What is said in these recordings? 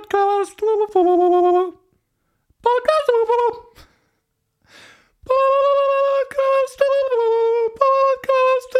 Podcast. Podcast. Podcast.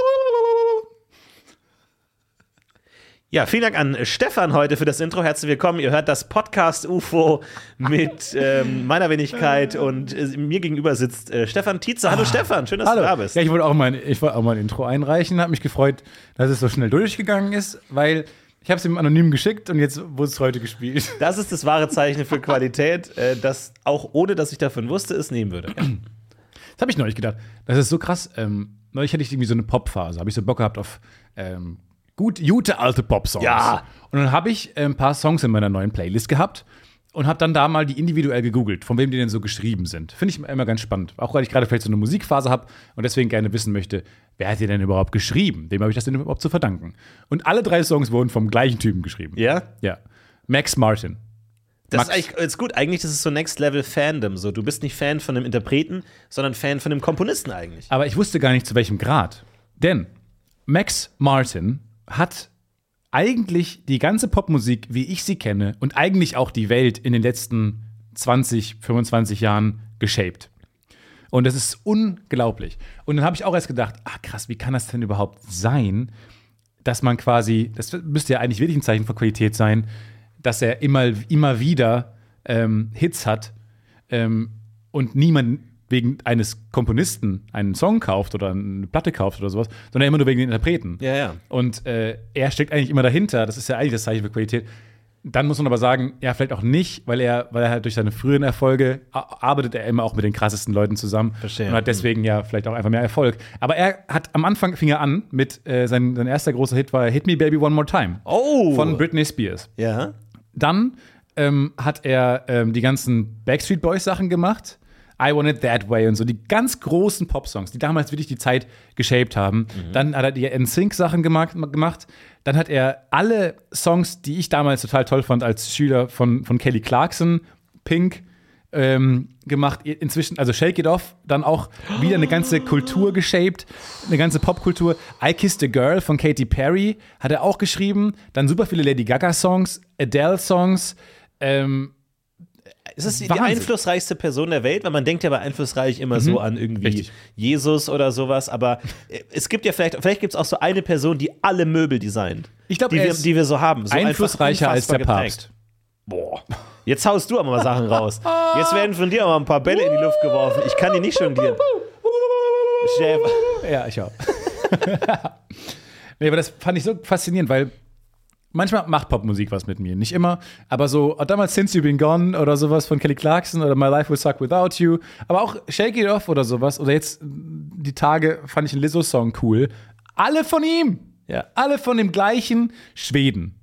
Ja, vielen Dank an Stefan heute für das Intro. Herzlich willkommen. Ihr hört das Podcast UFO mit ähm, meiner Wenigkeit und äh, mir gegenüber sitzt äh, Stefan Tietze. Hallo ah, Stefan, schön, dass hallo. du da bist. Ja, ich wollte auch mein, ich wollte auch mein Intro einreichen. Habe mich gefreut, dass es so schnell durchgegangen ist, weil ich habe es ihm anonym geschickt und jetzt wurde es heute gespielt. Das ist das wahre Zeichen für Qualität, äh, das auch ohne, dass ich davon wusste, es nehmen würde. Das habe ich neulich gedacht. Das ist so krass. Ähm, neulich hatte ich irgendwie so eine Pop-Phase. Habe ich so Bock gehabt auf ähm, gut, gute alte Pop-Songs. Ja. Und dann habe ich äh, ein paar Songs in meiner neuen Playlist gehabt und habe dann da mal die individuell gegoogelt, von wem die denn so geschrieben sind. Finde ich immer ganz spannend. Auch weil ich gerade vielleicht so eine Musikphase habe und deswegen gerne wissen möchte, wer hat die denn überhaupt geschrieben? Wem habe ich das denn überhaupt zu verdanken? Und alle drei Songs wurden vom gleichen Typen geschrieben. Ja? Ja. Max Martin. Das Max. ist, eigentlich, ist gut. Eigentlich ist es so Next Level Fandom. So, du bist nicht Fan von dem Interpreten, sondern Fan von dem Komponisten eigentlich. Aber ich wusste gar nicht zu welchem Grad. Denn Max Martin hat eigentlich die ganze Popmusik, wie ich sie kenne, und eigentlich auch die Welt in den letzten 20, 25 Jahren geshaped. Und das ist unglaublich. Und dann habe ich auch erst gedacht, ah krass, wie kann das denn überhaupt sein, dass man quasi, das müsste ja eigentlich wirklich ein Zeichen von Qualität sein, dass er immer, immer wieder ähm, Hits hat ähm, und niemand wegen eines Komponisten einen Song kauft oder eine Platte kauft oder sowas, sondern immer nur wegen den Interpreten. Ja, ja. Und äh, er steckt eigentlich immer dahinter. Das ist ja eigentlich das Zeichen für Qualität. Dann muss man aber sagen, ja, vielleicht auch nicht, weil er, weil er halt durch seine früheren Erfolge arbeitet er immer auch mit den krassesten Leuten zusammen Verstehe. und hat deswegen ja vielleicht auch einfach mehr Erfolg. Aber er hat am Anfang fing er an mit äh, sein, sein erster großer Hit war Hit Me Baby One More Time oh. von Britney Spears. Ja. Dann ähm, hat er ähm, die ganzen Backstreet Boys Sachen gemacht. I Want It That Way und so, die ganz großen Pop-Songs, die damals wirklich die Zeit geshaped haben. Mhm. Dann hat er die NSYNC-Sachen gemacht, gemacht. Dann hat er alle Songs, die ich damals total toll fand als Schüler von, von Kelly Clarkson, Pink, ähm, gemacht. Inzwischen, also Shake It Off, dann auch wieder eine ganze Kultur geshaped, eine ganze Popkultur. I Kissed a Girl von Katy Perry hat er auch geschrieben. Dann super viele Lady Gaga-Songs, Adele-Songs. Ähm, ist es die Wahnsinn. einflussreichste Person der Welt? Weil man denkt ja bei einflussreich immer mhm. so an irgendwie Richtig. Jesus oder sowas. Aber äh, es gibt ja vielleicht, vielleicht gibt es auch so eine Person, die alle Möbel designt. Ich glaube, die, wir, die wir so haben. So einflussreicher als der geprägt. Papst. Boah. Jetzt haust du aber mal Sachen raus. Jetzt werden von dir aber ein paar Bälle in die Luft geworfen. Ich kann die nicht jonglieren. Chef. Ja, ich auch. nee, aber das fand ich so faszinierend, weil Manchmal macht Popmusik was mit mir, nicht immer, aber so damals Since You've Been Gone oder sowas von Kelly Clarkson oder My Life Will Suck Without You, aber auch Shake It Off oder sowas oder jetzt die Tage fand ich einen Lizzo-Song cool. Alle von ihm, ja, alle von dem gleichen Schweden.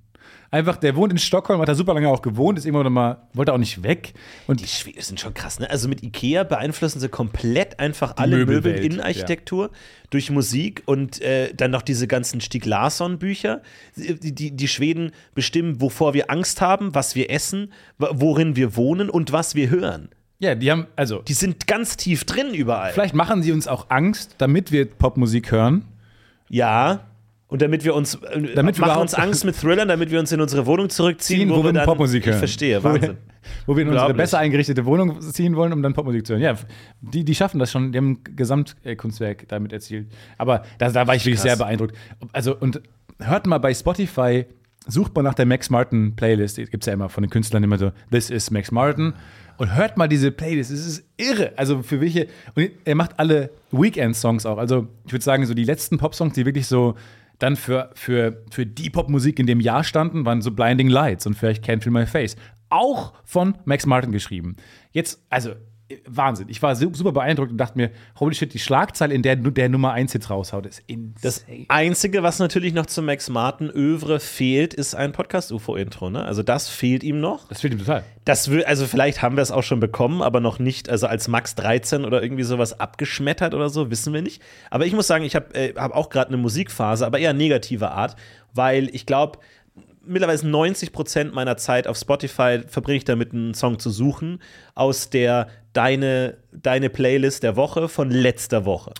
Einfach, der wohnt in Stockholm, hat da super lange auch gewohnt, ist irgendwann noch mal, wollte auch nicht weg. Und die Schweden sind schon krass, ne? Also mit Ikea beeinflussen sie komplett einfach alle Möbel, Innenarchitektur ja. durch Musik und äh, dann noch diese ganzen Stieg Larsson-Bücher. Die, die, die Schweden bestimmen, wovor wir Angst haben, was wir essen, worin wir wohnen und was wir hören. Ja, die haben, also. Die sind ganz tief drin überall. Vielleicht machen sie uns auch Angst, damit wir Popmusik hören. Ja. Und damit wir uns, äh, damit machen wir uns Angst mit Thrillern, damit wir uns in unsere Wohnung zurückziehen, ziehen, wo, wo, wir dann Popmusik hören. Ich verstehe, Wahnsinn. Wo wir, wo wir in unsere besser eingerichtete Wohnung ziehen wollen, um dann Popmusik zu hören. Ja, die, die schaffen das schon, die haben ein Gesamtkunstwerk damit erzielt. Aber da, da war ich wirklich Krass. sehr beeindruckt. Also, und hört mal bei Spotify, sucht mal nach der Max Martin Playlist. Gibt es ja immer von den Künstlern immer so, This is Max Martin. Und hört mal diese Playlist, es ist irre. Also für welche, und er macht alle Weekend-Songs auch. Also ich würde sagen, so die letzten Pop-Songs, die wirklich so dann für, für, für die Popmusik in dem Jahr standen, waren so Blinding Lights und vielleicht Can't Feel My Face. Auch von Max Martin geschrieben. Jetzt, also Wahnsinn. Ich war super beeindruckt und dachte mir, holy shit, die Schlagzeile, in der der Nummer 1 jetzt raushaut, ist insane. Das Einzige, was natürlich noch zum Max Martin Övre fehlt, ist ein Podcast-UFO-Intro. Ne? Also das fehlt ihm noch. Das fehlt ihm total. Das will, also vielleicht haben wir es auch schon bekommen, aber noch nicht, also als Max 13 oder irgendwie sowas abgeschmettert oder so, wissen wir nicht. Aber ich muss sagen, ich habe äh, hab auch gerade eine Musikphase, aber eher negativer Art, weil ich glaube, mittlerweile 90 Prozent meiner Zeit auf Spotify verbringe ich damit, einen Song zu suchen aus der deine, deine Playlist der Woche von letzter Woche.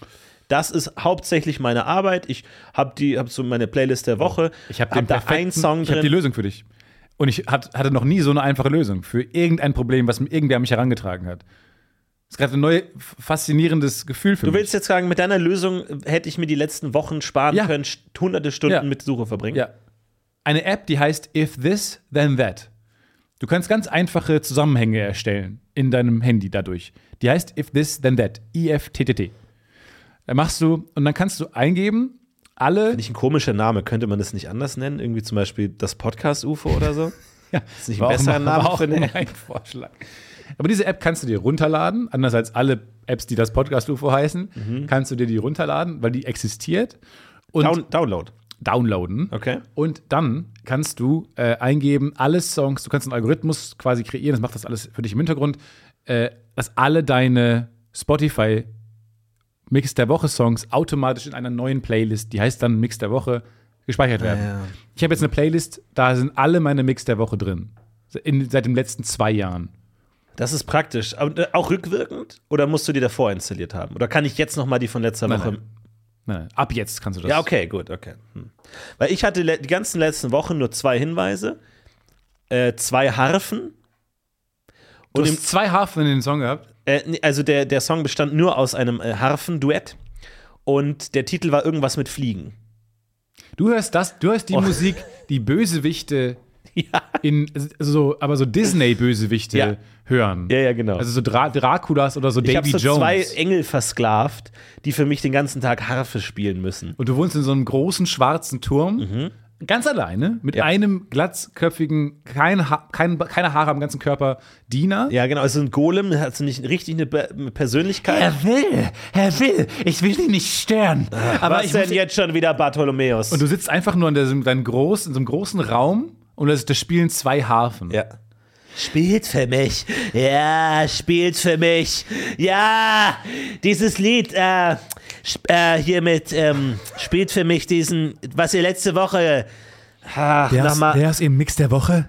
Das ist hauptsächlich meine Arbeit. Ich habe die, habe so meine Playlist der Woche. Ich habe hab da einen Song drin. Ich habe die Lösung für dich. Und ich hat, hatte noch nie so eine einfache Lösung für irgendein Problem, was mir irgendwer an mich herangetragen hat. Das ist gerade ein neues, faszinierendes Gefühl für Du mich. willst jetzt sagen, mit deiner Lösung hätte ich mir die letzten Wochen sparen Ja. können, hunderte Stunden Ja. mit Suche verbringen? Ja. Eine App, die heißt If This, Then That. Du kannst ganz einfache Zusammenhänge erstellen in deinem Handy dadurch. Die heißt If This, Then That. IFTTT. Da machst du, und dann kannst du eingeben, alle. Nicht ein komischer Name, könnte man das nicht anders nennen? Irgendwie zum Beispiel das Podcast-UFO oder so? Ja, ist nicht ein besserer Name für eine mein Vorschlag. Aber diese App kannst du dir runterladen, anders als alle Apps, die das Podcast-UFO heißen, Mhm. kannst du dir die runterladen, weil die existiert und Down Download. Downloaden. Okay. Und dann kannst du äh, eingeben, alle Songs, du kannst einen Algorithmus quasi kreieren, das macht das alles für dich im Hintergrund, äh, dass alle deine Spotify Mix der Woche Songs automatisch in einer neuen Playlist, die heißt dann Mix der Woche, gespeichert werden. ja. Ich habe jetzt eine Playlist, da sind alle meine Mix der Woche drin. In, seit den letzten zwei Jahren. Das ist praktisch. Aber äh, auch rückwirkend? Oder musst du die davor installiert haben? Oder kann ich jetzt noch mal die von letzter Nein, Woche? nein. Nein, ab jetzt kannst du das. Ja, okay, gut, okay. Hm. Weil ich hatte die ganzen letzten Wochen nur zwei Hinweise, äh, zwei Harfen. Du Und im, hast zwei Hafen in den Song gehabt. äh, also der, der Song bestand nur aus einem äh, Harfenduett. Und der Titel war irgendwas mit Fliegen. Du hörst das, du hörst die Oh. Musik, die Bösewichte Ja. in so, aber so Disney-Bösewichte Ja. hören. Ja, ja, genau. Also so Dra Draculas oder so ich habe Davy so Jones. zwei Engel versklavt, die für mich den ganzen Tag Harfe spielen müssen. Und du wohnst in so einem großen schwarzen Turm, ganz alleine, mit Mhm. Ja. einem glatzköpfigen, kein ha kein, keine Haare am ganzen Körper, Diener. Ja, genau. Also ein Golem hat so nicht richtig eine Be- Persönlichkeit. will, er will, ich will ihn nicht stören. Aber Was ich denn jetzt schon wieder Bartholomäus? Und du sitzt einfach nur in, diesem, deinem groß, in so einem großen Raum und da spielen zwei Harfen. Ja. Spielt für mich. Ja, spielt für mich. Ja, dieses Lied äh, sp- äh, hier mit ähm, spielt für mich diesen, was ihr letzte Woche. Ach, nochmal, ist im Mix der Woche.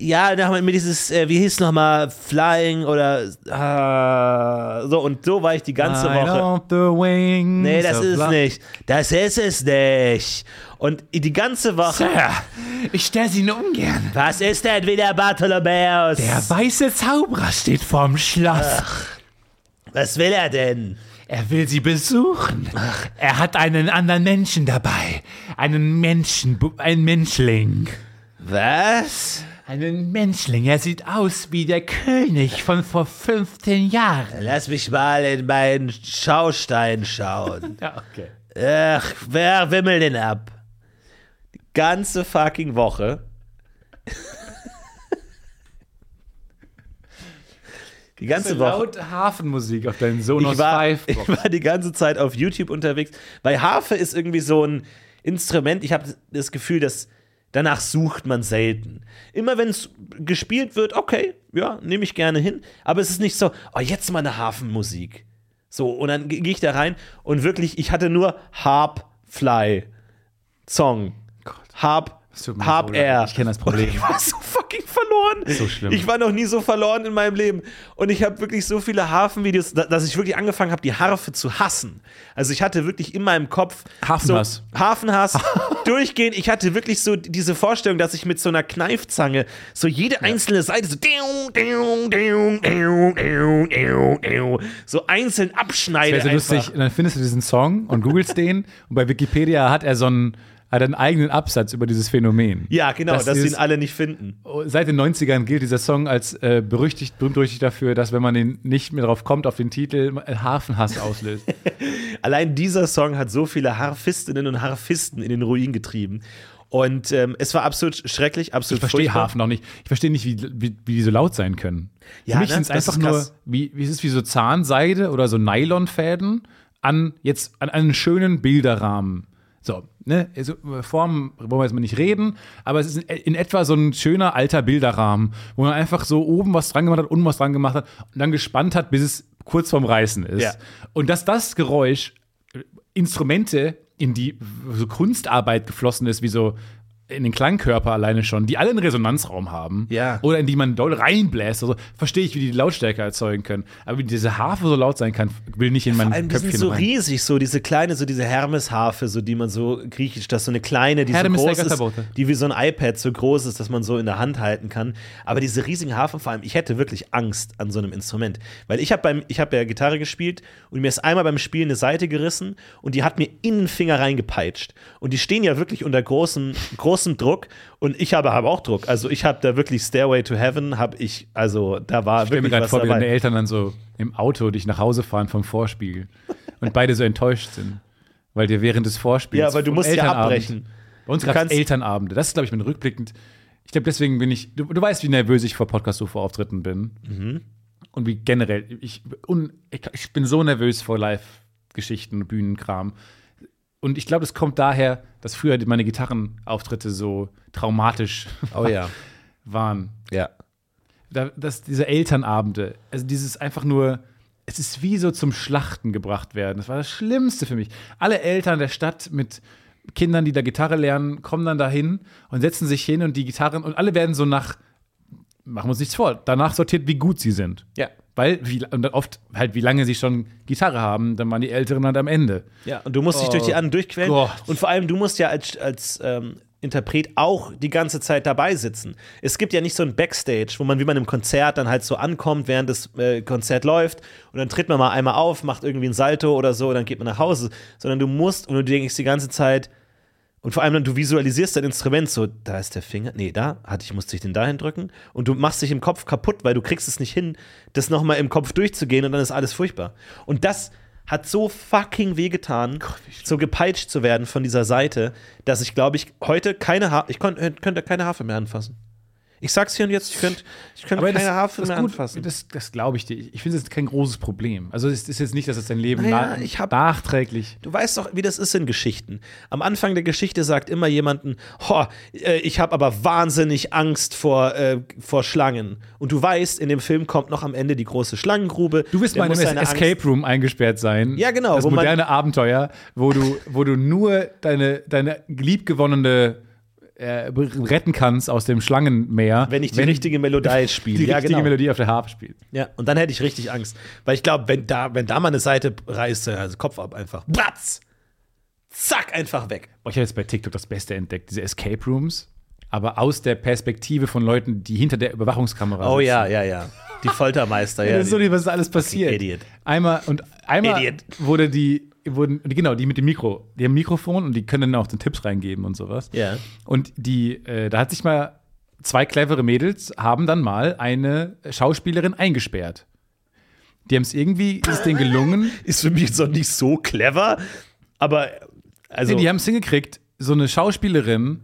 Ja, nochmal mit dieses, äh, wie hieß nochmal, Flying oder ah, so und so war ich die ganze Woche. On the wings Nee, das of ist love. nicht. Das ist es nicht. Und die ganze Woche. Sir, ich stelle sie nur ungern. Was ist denn wieder Bartholomäus? Der weiße Zauberer steht vorm Schloss. Was will er denn? Er will sie besuchen. Er hat einen anderen Menschen dabei. Einen Menschen, ein Menschling. Was? Einen Menschling. Er sieht aus wie der König von vor 15 Jahren. Lass mich mal in meinen Schaustein schauen. Ja, okay. Ach, wer wimmelt denn ab? Die ganze fucking Woche. Die ganze Woche. Laut Hafenmusik auf deinen Sonos Ich war, 5. ich war die ganze Zeit auf YouTube unterwegs, weil Harfe ist irgendwie so ein Instrument. Ich habe das Gefühl, dass danach sucht man selten. Immer wenn es gespielt wird, okay, ja, nehme ich gerne hin. Aber es ist nicht so, oh, jetzt mal eine Hafenmusik. So, und dann gehe ich da rein und wirklich, ich hatte nur Harp Fly Song. Harp, Harp. Air. Ich kenn das Problem. Und ich war so verloren. So schlimm. Ich war noch nie so verloren in meinem Leben. Und ich habe wirklich so viele Hafenvideos, da- dass ich wirklich angefangen habe, die Harfe zu hassen. Also ich hatte wirklich in meinem Kopf Hafenhass. So, Hafenhass. durchgehend. Ich hatte wirklich so diese Vorstellung, dass ich mit so einer Kneifzange so jede einzelne Seite so so einzeln abschneide. Wäre so lustig, und dann findest du diesen Song und googelst den und bei Wikipedia hat er so einen, hat einen eigenen Absatz über dieses Phänomen. Ja, genau, Das dass sie ihn alle nicht finden. Seit den 90ern gilt dieser Song als äh, berüchtigt, berühmt berüchtigt dafür, dass wenn man den nicht mehr drauf kommt, auf den Titel, äh, Hafenhass auslöst. Allein dieser Song hat so viele Harfistinnen und Harfisten in den Ruin getrieben. Und ähm, es war absolut schrecklich, absolut Ich verstehe furchtbar. Hafen noch nicht. Ich verstehe nicht, wie, wie, wie die so laut sein können. Ja, Für mich ne? sind es einfach ist nur, wie, wie es ist wie so Zahnseide oder so Nylonfäden an jetzt an einen schönen Bilderrahmen. So, ne, also Formen wollen wir jetzt mal nicht reden, aber es ist in, in etwa so ein schöner alter Bilderrahmen, wo man einfach so oben was dran gemacht hat, unten was dran gemacht hat und dann gespannt hat, bis es kurz vorm Reißen ist. Ja. Und dass das Geräusch äh, Instrumente in die so Kunstarbeit geflossen ist, wie so in den Klangkörper alleine schon, die alle einen Resonanzraum haben. Ja. Oder in die man doll reinbläst. Also verstehe ich, wie die die Lautstärke erzeugen können. Aber wie diese Harfe so laut sein kann, will nicht in mein Vor allem, die Köpfchen sind so rein. riesig, so diese kleine, so diese Hermes-Harfe, so die man so griechisch, das ist so eine kleine, die Hermes so groß ist, die wie so ein iPad so groß ist, dass man so in der Hand halten kann. Aber diese riesigen Harfen, vor allem, ich hätte wirklich Angst an so einem Instrument, weil ich habe beim, ich habe ja Gitarre gespielt und mir ist einmal beim Spielen eine Seite gerissen und die hat mir in den Finger reingepeitscht. Und die stehen ja wirklich unter großem, großem Druck und ich habe, habe auch Druck. Also ich habe da wirklich Stairway to Heaven, habe ich, also da war Ich stelle mir wirklich gerade was vor, wie deine Eltern dann so im Auto dich nach Hause fahren vom Vorspiel und beide so enttäuscht sind, weil dir während des Vorspiels Ja, aber du musst ja abbrechen. Bei uns gab es Elternabende. Das ist, glaube ich, mein rückblickend. Ich glaube, deswegen bin ich. Du, du weißt, wie nervös ich vor Podcast-UFO-Auftritten bin. Mhm. Und wie generell. Ich, un, ich, ich bin so nervös vor Live-Geschichten, Bühnenkram. Und ich glaube, das kommt daher, dass früher meine Gitarrenauftritte so traumatisch Oh ja, waren. ja. Da, dass diese Elternabende, also dieses einfach nur, es ist wie so zum Schlachten gebracht werden. Das war das Schlimmste für mich. Alle Eltern der Stadt mit Kindern, die da Gitarre lernen, kommen dann dahin und setzen sich hin und die Gitarren und alle werden so nach, machen wir uns nichts vor, danach sortiert, wie gut sie sind. Ja. Weil, wie, und dann oft halt, wie lange sie schon Gitarre haben, dann waren die Älteren halt am Ende. Ja, und du musst dich Oh durch die anderen durchquellen. Gott. Und vor allem, du musst ja als, als ähm, Interpret auch die ganze Zeit dabei sitzen. Es gibt ja nicht so ein Backstage, wo man wie man im Konzert dann halt so ankommt, während das äh, Konzert läuft und dann tritt man mal einmal auf, macht irgendwie ein Salto oder so und dann geht man nach Hause. Sondern du musst und du denkst die ganze Zeit, und vor allem dann, du visualisierst dein Instrument so, da ist der Finger, nee, da, hatte ich, musste ich den dahin drücken. Und du machst dich im Kopf kaputt, weil du kriegst es nicht hin, das nochmal im Kopf durchzugehen und dann ist alles furchtbar. Und das hat so fucking wehgetan, so gepeitscht zu werden von dieser Seite, dass ich, glaube ich, heute keine ha ich könnte keine Harfe mehr anfassen. Ich sag's hier und jetzt, ich könnte ich könnte Aber keine das, das, mehr gut, anfassen. das, das glaube ich dir. Ich finde, das ist kein großes Problem. Also, es ist jetzt nicht, dass es dein Leben Naja, na- ich hab- nachträglich. Du weißt doch, wie das ist in Geschichten. Am Anfang der Geschichte sagt immer jemanden, "Ho, äh, ich habe aber wahnsinnig Angst vor, äh, vor Schlangen. Und du weißt, in dem Film kommt noch am Ende die große Schlangengrube. Du wirst mal in einem Escape Room eingesperrt sein. Ja, genau, Das moderne Abenteuer, wo du, wo du nur deine, deine liebgewonnene äh, retten kannst aus dem Schlangenmeer. wenn ich die richtige Melodie spiele. die ja, richtige genau. Melodie auf der Harfe spielt. Ja, und dann hätte ich richtig Angst. Weil ich glaube, wenn da, wenn da mal eine Seite reißt, also Kopf ab einfach. Batz! Zack, einfach weg. Boah, ich habe jetzt bei TikTok das Beste entdeckt, diese Escape Rooms, aber aus der Perspektive von Leuten, die hinter der Überwachungskamera Oh sitzen. ja, ja, ja. Die Foltermeister, ja. das ist so, was ist alles passiert. Idiot. Einmal und einmal Idiot. wurde die, wurden, genau, die mit dem Mikro, die haben ein Mikrofon und die können dann auch den Tipps reingeben und sowas. Ja. Und die, äh, da hat sich mal zwei clevere Mädels haben dann mal eine Schauspielerin eingesperrt. Die haben es irgendwie, ist denen gelungen. Ist für mich jetzt noch nicht so clever, aber also. Nee, die haben es hingekriegt, so eine Schauspielerin,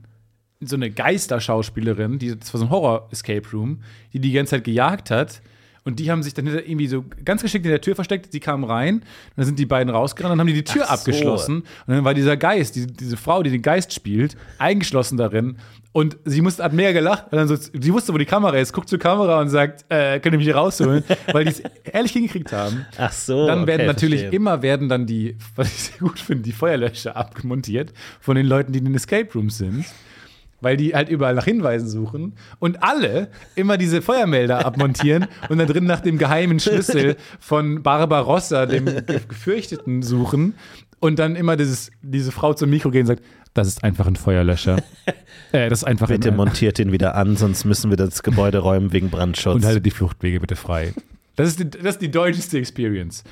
so eine Geisterschauspielerin, die, das war so ein Horror-Escape Room, die die ganze Zeit gejagt hat. Und die haben sich dann hinter irgendwie so ganz geschickt in der Tür versteckt. Sie kamen rein, dann sind die beiden rausgerannt, dann haben die die Tür so. abgeschlossen. Und dann war dieser Geist, diese, diese Frau, die den Geist spielt, eingeschlossen darin. Und sie musste, hat mega gelacht. Und dann so, sie wusste, wo die Kamera ist, guckt zur Kamera und sagt, äh, könnt ihr mich hier rausholen? Weil die es ehrlich hingekriegt haben. Ach so. Dann werden okay, natürlich verstehe. immer werden dann die, was ich sehr gut finde, die Feuerlöscher abgemontiert von den Leuten, die in den Escape Rooms sind. Weil die halt überall nach Hinweisen suchen und alle immer diese Feuermelder abmontieren und dann drin nach dem geheimen Schlüssel von Barbarossa, dem Ge- Gefürchteten, suchen und dann immer dieses, diese Frau zum Mikro gehen und sagt, das ist einfach ein Feuerlöscher. äh, das ist einfach Bitte ein, montiert den wieder an, sonst müssen wir das Gebäude räumen wegen Brandschutz. und haltet die Fluchtwege bitte frei. Das ist die, das ist die deutscheste Experience.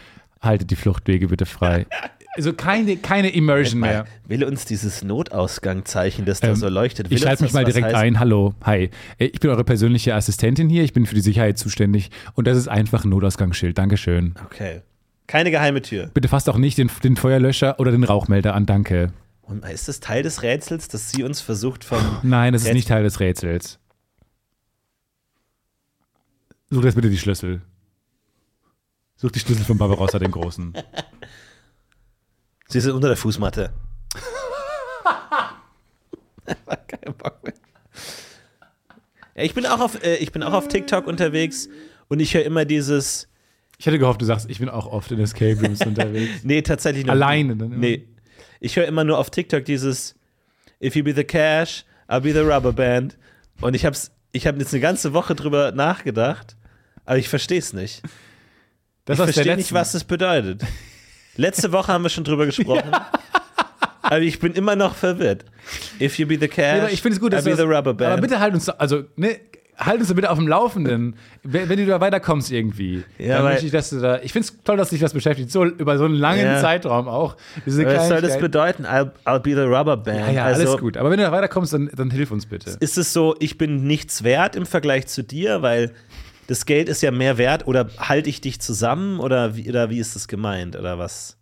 Haltet die Fluchtwege bitte frei. Also keine, keine Immersion mehr. Will uns dieses Notausgangzeichen, das da Ähm, so leuchtet, will Ich schalte mich mal direkt heißen? ein. Hallo, hi. Äh, Ich bin eure persönliche Assistentin hier. Ich bin für die Sicherheit zuständig. Und das ist einfach ein Notausgangsschild. Dankeschön. Okay. Keine geheime Tür. Bitte fasst auch nicht den, den Feuerlöscher oder den Rauchmelder an. Danke. Und ist das Teil des Rätsels, dass sie uns versucht vom. Nein, das ist Rätsel- nicht Teil des Rätsels. Such jetzt bitte die Schlüssel. Such die Schlüssel von Barbarossa, den Großen. Sie sind unter der Fußmatte. Keinen Bock mehr. Ja, ich bin auch auf, äh, ich bin auch auf TikTok unterwegs und ich höre immer dieses. Ich hätte gehofft, du sagst, ich bin auch oft in Escape Rooms unterwegs. Nee, tatsächlich noch Alleine dann immer? Nee. Ich höre immer nur auf TikTok dieses If you be the cash, I'll be the rubber band. Und ich hab's, ich habe jetzt eine ganze Woche drüber nachgedacht, aber ich verstehe es nicht. Das ich verstehe nicht, was das bedeutet. Letzte Woche haben wir schon drüber gesprochen. Aber ich bin immer noch verwirrt. If you be the cash, Nee, ich finde es gut, I'll dass be the rubber band. Aber bitte halt uns, also, ne, halt uns bitte auf dem Laufenden, wenn, wenn du da weiterkommst irgendwie. Ja, dann möchte ich, dass du da, ich finde es toll, dass dich das beschäftigt, so über so einen langen Ja. Zeitraum auch. Was soll das bedeuten? I'll, I'll be the rubber band. Ja, ja, also, alles gut. Aber wenn du da weiterkommst, dann, dann hilf uns bitte. Ist es so, ich bin nichts wert im Vergleich zu dir, weil das Geld ist ja mehr wert oder halte ich dich zusammen oder wie, oder wie ist das gemeint oder was?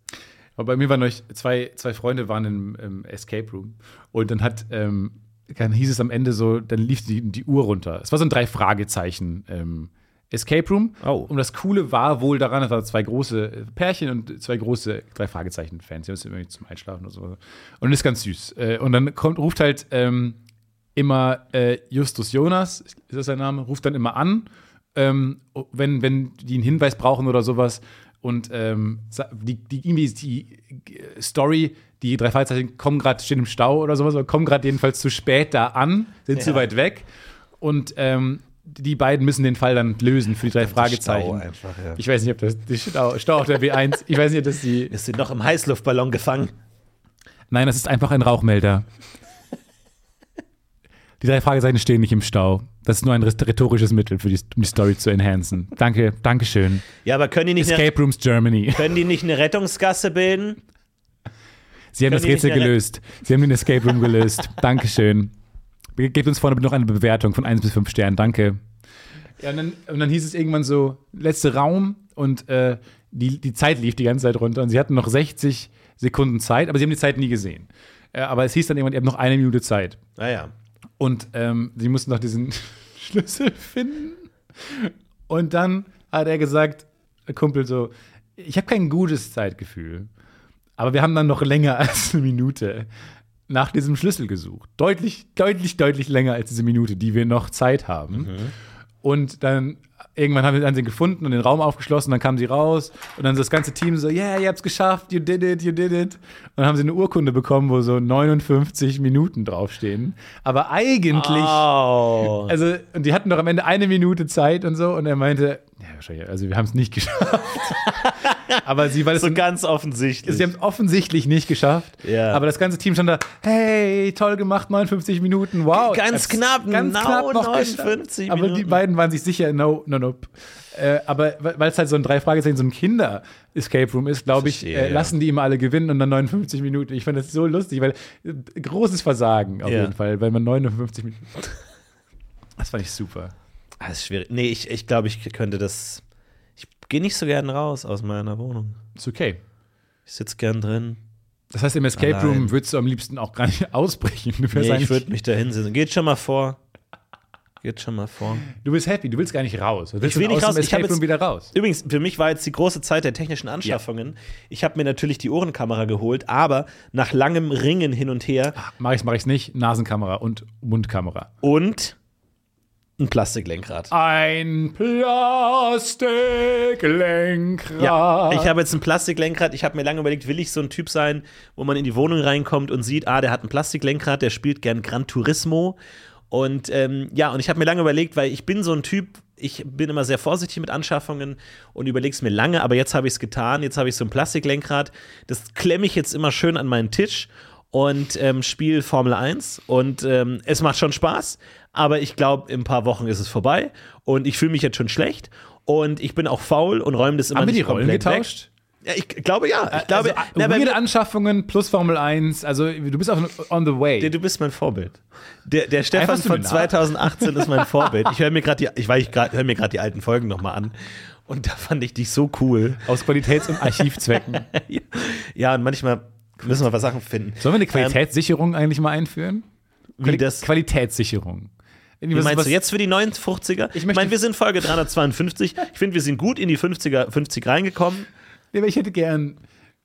Aber bei mir waren euch zwei, zwei Freunde waren im, im Escape Room und dann hat, ähm, dann hieß es am Ende so, dann lief die, die Uhr runter. Es war so ein drei Fragezeichen ähm, Escape Room. Oh. Und das Coole war wohl daran, es waren zwei große äh, Pärchen und zwei große drei Fragezeichen Fans. Die haben es irgendwie zum Einschlafen oder so. Und das ist ganz süß. Äh, und dann kommt, ruft halt ähm, immer äh, Justus Jonas, ist das sein Name, ruft dann immer an, ähm, wenn, wenn die einen Hinweis brauchen oder sowas. Und ähm, die, die, irgendwie ist die äh, Story, die drei Fragezeichen kommen gerade, stehen im Stau oder sowas, oder kommen gerade jedenfalls zu spät da an, sind zu Ja. weit weg. Und ähm, die beiden müssen den Fall dann lösen für die drei Fragezeichen. Einfach, ja. Ich weiß nicht, ob das die Stau, Stau auf der B1, ich weiß nicht, ob das die. Ist sie noch im Heißluftballon gefangen? Nein, das ist einfach ein Rauchmelder. Die drei Fragezeichen stehen nicht im Stau. Das ist nur ein rhetorisches Mittel, für die, um die Story zu enhancen. Danke, Dankeschön. Ja, aber können die nicht, eine, Escape Rooms Germany. können die nicht eine Rettungsgasse bilden? Sie haben das die nicht Rätsel gelöst. Sie haben den Escape Room gelöst. Dankeschön. Ge- Gebt uns vorne bitte noch eine Bewertung von 1 bis 5 Sternen. Danke. Ja, und dann, und dann hieß es irgendwann so, letzter Raum und äh, die, die Zeit lief die ganze Zeit runter und sie hatten noch 60 Sekunden Zeit, aber sie haben die Zeit nie gesehen. Äh, aber es hieß dann irgendwann, ihr habt noch eine Minute Zeit. Naja. Und ähm, sie mussten noch diesen Schlüssel finden. Und dann hat er gesagt, Kumpel so, ich habe kein gutes Zeitgefühl. Aber wir haben dann noch länger als eine Minute nach diesem Schlüssel gesucht. Deutlich, deutlich, deutlich länger als diese Minute, die wir noch Zeit haben. Und dann irgendwann haben wir haben sie gefunden und den Raum aufgeschlossen, dann kamen sie raus und dann so das ganze Team so, yeah, ihr habt's geschafft, you did it, you did it. Und dann haben sie eine Urkunde bekommen, wo so 59 Minuten draufstehen. Aber eigentlich, Oh. also, und die hatten doch am Ende eine Minute Zeit und so und er meinte, ja, wahrscheinlich, also wir haben es nicht geschafft. Aber sie, weil es so ganz offensichtlich. Sie haben es offensichtlich nicht geschafft. Ja. Aber das ganze Team stand da, hey, toll gemacht, 59 Minuten, wow. Ganz knapp, ganz genau knapp noch 59 geschafft. Aber die beiden waren sich sicher, no, no, no. Äh, aber weil es halt so ein drei Fragezeichen, so ein Kinder-Escape Room ist, glaube ich, äh, lassen die immer alle gewinnen und dann 59 Minuten. Ich fand das so lustig, weil äh, großes Versagen auf Ja. jeden Fall, weil man 59 Minuten. Das fand ich super. Ah, ist schwierig. Nee, ich, ich glaube, ich könnte das. Ich gehe nicht so gern raus aus meiner Wohnung. Ist okay. Ich sitze gern drin. Das heißt, im Escape Allein. Room würdest du am liebsten auch gar nicht ausbrechen. Du, Nee, ich würde mich da hinsetzen. Geht schon mal vor. Geht schon mal vor. du bist happy, du willst gar nicht raus. Du willst will nicht raus. Ich hab Escape Room jetzt- wieder raus. Übrigens, für mich war jetzt die große Zeit der technischen Anschaffungen. Ich habe mir natürlich die Ohrenkamera geholt, aber nach langem Ringen hin und her Mach ich's, mach ich's nicht. Nasenkamera und Mundkamera. und ein Plastiklenkrad. Ein Plastiklenkrad. Ja, ich habe jetzt ein Plastiklenkrad. Ich habe mir lange überlegt, will ich so ein Typ sein, wo man in die Wohnung reinkommt und sieht, ah, der hat ein Plastiklenkrad, der spielt gern Gran Turismo. Und ähm, ja, und ich habe mir lange überlegt, weil ich bin so ein Typ, ich bin immer sehr vorsichtig mit Anschaffungen und überlege es mir lange, aber jetzt habe ich es getan. Jetzt habe ich so ein Plastiklenkrad. Das klemme ich jetzt immer schön an meinen Tisch und ähm, spiele Formel 1. Und ähm, es macht schon Spaß, aber ich glaube, in ein paar Wochen ist es vorbei und ich fühle mich jetzt schon schlecht. Und ich bin auch faul und räume das immer Haben wir nicht die Rollen komplett weg. getauscht? Ja, ich glaube ja. Ich glaube, also, na, weirde Anschaffungen plus Formel 1. Also, du bist auf, on the way. der, du bist mein Vorbild. Der, der Stefan von mir nach? 2018 ist mein Vorbild. Ich höre mir gerade die, ich weiß, ich höre mir gerade die alten Folgen nochmal an. Und da fand ich dich so cool. Aus Qualitäts- und Archivzwecken. Ja, und manchmal müssen wir was Sachen finden. Sollen wir eine Qualitätssicherung eigentlich mal einführen? Wie Quali das? Qualitätssicherung. Wie meinst du jetzt für die 59er? Ich, möchte- meine, wir sind Folge 352. Ich finde, wir sind gut in die 50er, 50 reingekommen. Nee, aber ich hätte gern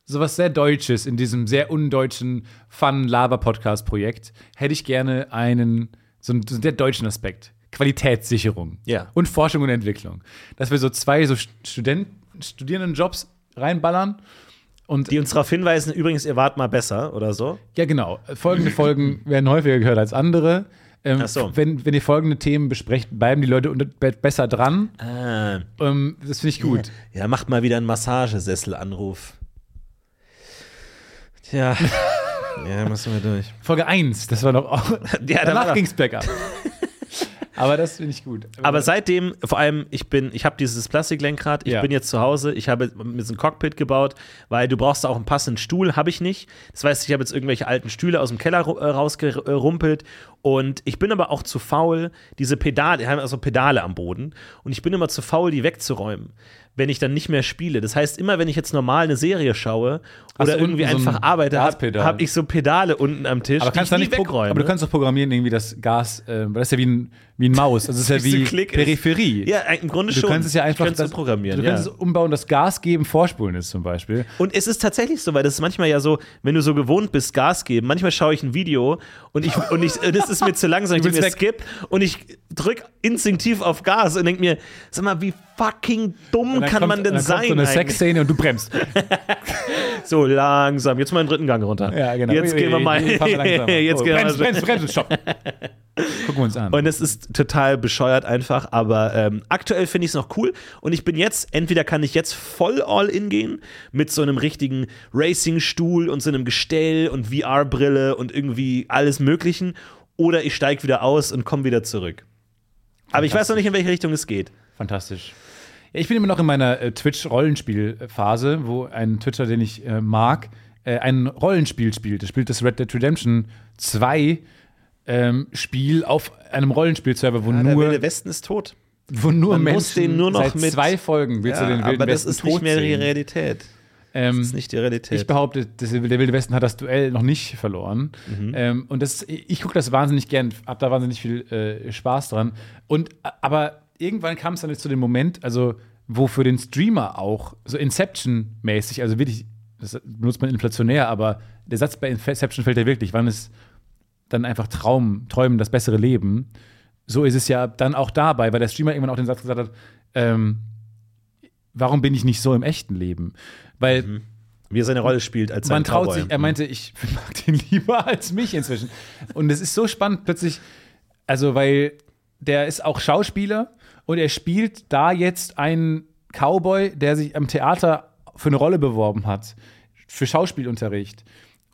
sowas sehr Deutsches in diesem sehr undeutschen Fun-Laber-Podcast-Projekt. Hätte ich gerne einen, so einen, so einen sehr deutschen Aspekt. Qualitätssicherung. Ja. Und Forschung und Entwicklung. Dass wir so zwei so Student, Studierendenjobs reinballern Und Die uns darauf hinweisen, übrigens, ihr wart mal besser oder so. Ja, genau. Folgende Folgen werden häufiger gehört als andere. Ähm, so. wenn, wenn ihr folgende Themen besprecht, bleiben die Leute besser dran. Ah. Ähm, das finde ich gut. Ja, macht mal wieder einen Massagesesselanruf. Tja. ja, müssen wir durch. Folge 1, das war noch. Ja, danach ging es bergab. Aber das finde ich gut. Aber seitdem, vor allem, ich bin, ich habe dieses Plastiklenkrad, ich Ja. bin jetzt zu Hause, ich habe mir so ein Cockpit gebaut, weil du brauchst auch einen passenden Stuhl, habe ich nicht. Das heißt, ich habe jetzt irgendwelche alten Stühle aus dem Keller äh, rausgerumpelt und ich bin aber auch zu faul, diese Pedale, haben also Pedale am Boden und ich bin immer zu faul, die wegzuräumen, wenn ich dann nicht mehr spiele. Das heißt, immer wenn ich jetzt normal eine Serie schaue oder du irgendwie unten so ein einfach arbeite, habe hab ich so Pedale unten am Tisch, aber, die kannst ich du nicht pro- wegräume. aber du kannst doch programmieren, irgendwie das Gas, äh, weil das ist ja wie ein, wie ein Maus. Also es ist ja Wie Klick ist. Peripherie. ja, im Grunde Du schon. kannst es ja einfach das- programmieren. Du ja. kannst es umbauen, das Gas geben, vorspulen ist zum Beispiel. Und es ist tatsächlich so, weil das ist manchmal ja so, wenn du so gewohnt bist, Gas geben. Manchmal schaue ich ein Video und ich und ich es ist mir zu langsam, ich Du denke mir Skip und ich drück instinktiv auf Gas und denke mir, sag mal, wie fucking dumm kann kommt- man denn dann kommt sein? so eine? Sexszene und du bremst. So langsam, jetzt mal den dritten Gang runter. Ja, genau. Jetzt gehen wir mal. Jetzt oh, gehen wir bremst, bremst, bremst, stopp. Gucken wir uns an. Und es ist total bescheuert einfach, aber ähm, aktuell finde ich es noch cool und ich bin jetzt, entweder kann ich jetzt voll all in gehen mit so einem richtigen Racing-Stuhl und so einem Gestell und VR-Brille und irgendwie alles Möglichen oder ich steige wieder aus und komme wieder zurück. Aber ich weiß noch nicht, in welche Richtung es geht. Fantastisch. Ja, ich bin immer noch in meiner äh, Twitch-Rollenspiel-Phase, wo ein Twitcher, den ich äh, mag, äh, ein Rollenspiel spielt. Er spielt das Red Dead Redemption 2 ähm, Spiel auf einem Rollenspielserver, wo Ja, der nur, Wilde Westen ist tot. wo nur Man Menschen muss den nur noch seit mit- zwei Folgen willst du den Wilden aber das Westen ist nicht mehr die. Realität. Ähm, Das ist nicht die Realität. Ich behaupte, das, der Wilde Westen hat das Duell noch nicht verloren. Mhm. Ähm, und das, ich gucke das wahnsinnig gern, habe da wahnsinnig viel äh, Spaß dran. Und aber irgendwann kam es dann jetzt zu dem Moment, also wo für den Streamer auch so Inception-mäßig, also wirklich, das benutzt man inflationär, aber der Satz bei Inception fällt ja wirklich, wann ist dann einfach Traum, Träumen das bessere Leben. So ist es ja dann auch dabei, weil der Streamer irgendwann auch den Satz gesagt hat, ähm, warum bin ich nicht so im echten Leben? Weil Wie er seine Rolle spielt als man sein traut Cowboy. sich, er meinte, ich mag den lieber als mich inzwischen. Und es ist so spannend plötzlich, also weil der ist auch Schauspieler und er spielt da jetzt einen Cowboy, der sich am Theater für eine Rolle beworben hat, für Schauspielunterricht.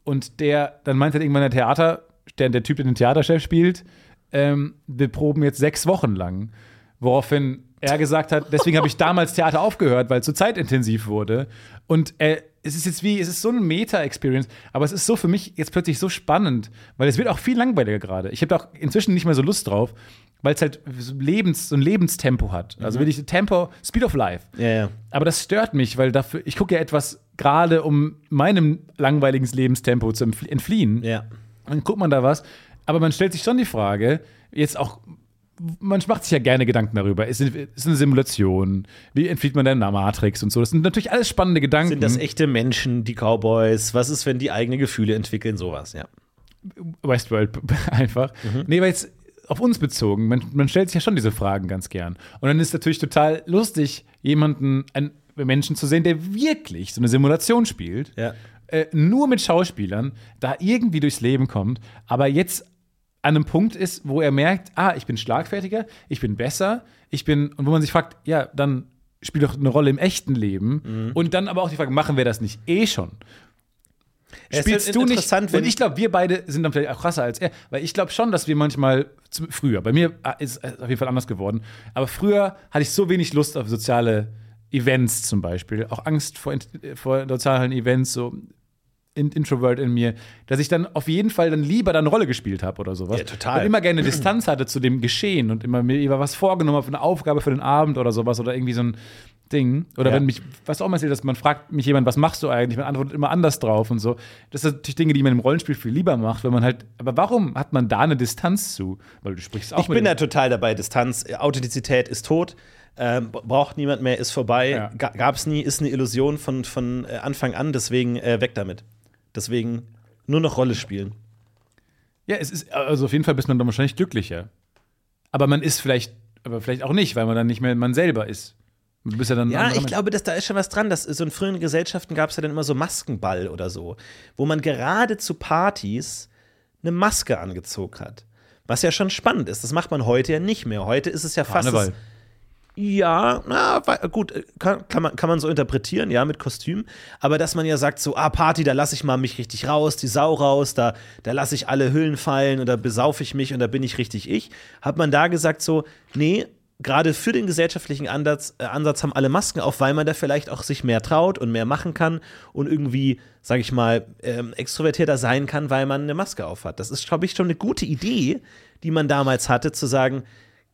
Und der, dann meinte irgendwann der Theater, der, der Typ, der den Theaterchef spielt, ähm, wir proben jetzt sechs Wochen lang. Woraufhin er gesagt hat, deswegen habe ich damals Theater aufgehört, weil es so zeitintensiv wurde. Und äh, es ist jetzt wie, es ist so eine Meta-Experience, aber es ist so für mich jetzt plötzlich so spannend, weil es wird auch viel langweiliger gerade. Ich habe auch inzwischen nicht mehr so Lust drauf, weil es halt so, Lebens, so ein Lebenstempo hat. Also wirklich Tempo, Speed of Life. ja, ja. Aber das stört mich, weil dafür, ich gucke ja etwas gerade, um meinem langweiligen Lebenstempo zu entflie- entfliehen. ja. Dann guckt man da was. Aber man stellt sich schon die Frage, jetzt auch, man macht sich ja gerne Gedanken darüber. Ist, ist eine Simulation? Wie entflieht man der Matrix und so? Das sind natürlich alles spannende Gedanken. Sind das echte Menschen, die Cowboys? Was ist, wenn die eigene Gefühle entwickeln? Sowas, ja. Westworld einfach. Nee, aber jetzt auf uns bezogen, man, man stellt sich ja schon diese Fragen ganz gern. Und dann ist natürlich total lustig, jemanden, einen Menschen zu sehen, der wirklich so eine Simulation spielt. Ja. äh, nur mit Schauspielern da irgendwie durchs Leben kommt, aber jetzt an einem Punkt ist, wo er merkt, ah, ich bin schlagfertiger, ich bin besser, ich bin, und wo man sich fragt, ja, dann spielt doch eine Rolle im echten Leben. Mhm. Und dann aber auch die Frage, machen wir das nicht eh schon? Spielst du nicht? und ich glaube, wir beide sind dann vielleicht auch krasser als er, weil ich glaube schon, dass wir manchmal früher, bei mir ah, ist es auf jeden Fall anders geworden, aber früher hatte ich so wenig Lust auf soziale Events zum Beispiel, auch Angst vor, vor sozialen Events, so Introvert in mir, dass ich dann auf jeden Fall dann lieber dann eine Rolle gespielt habe oder sowas. Ja, total. Und immer gerne Distanz hatte zu dem Geschehen und immer mir über was vorgenommen habe, eine Aufgabe für den Abend oder sowas oder irgendwie so ein Ding. Oder Ja. wenn mich, was auch mal erzählt, dass man fragt mich jemand, was machst du eigentlich? Man antwortet immer anders drauf und so. Das sind natürlich Dinge, die man im Rollenspiel viel lieber macht, wenn man halt, aber warum hat man da eine Distanz zu? Weil du sprichst auch Ich bin da total dabei. Distanz, Authentizität ist tot. Ähm, braucht niemand mehr, ist vorbei. Ja. Ga gab's nie, ist eine Illusion von, von äh, Anfang an, deswegen äh, weg damit. Deswegen nur noch Rolle spielen. Ja, es ist, also auf jeden Fall bist man dann wahrscheinlich glücklicher. Aber man ist vielleicht, aber vielleicht auch nicht, weil man dann nicht mehr man selber ist. Du bist ja dann. Ja, ich glaube, dass da ist schon was dran. Dass so in früheren Gesellschaften gab es ja dann immer so Maskenball oder so, wo man gerade zu Partys eine Maske angezogen hat. Was ja schon spannend ist. Das macht man heute ja nicht mehr. Heute ist es ja fast. Karneval. Ja, na, gut, äh, kann, kann, man, kann man so interpretieren, ja, mit Kostüm. Aber dass man ja sagt, so, ah, Party, da lasse ich mal mich richtig raus, die Sau raus, da, da lasse ich alle Hüllen fallen und da besaufe ich mich und da bin ich richtig ich. Hat man da gesagt, so, nee, gerade für den gesellschaftlichen Ansatz, äh, Ansatz haben alle Masken auf, weil man da vielleicht auch sich mehr traut und mehr machen kann und irgendwie, sage ich mal, ähm, extrovertierter sein kann, weil man eine Maske auf hat. Das ist, glaube ich, schon eine gute Idee, die man damals hatte, zu sagen,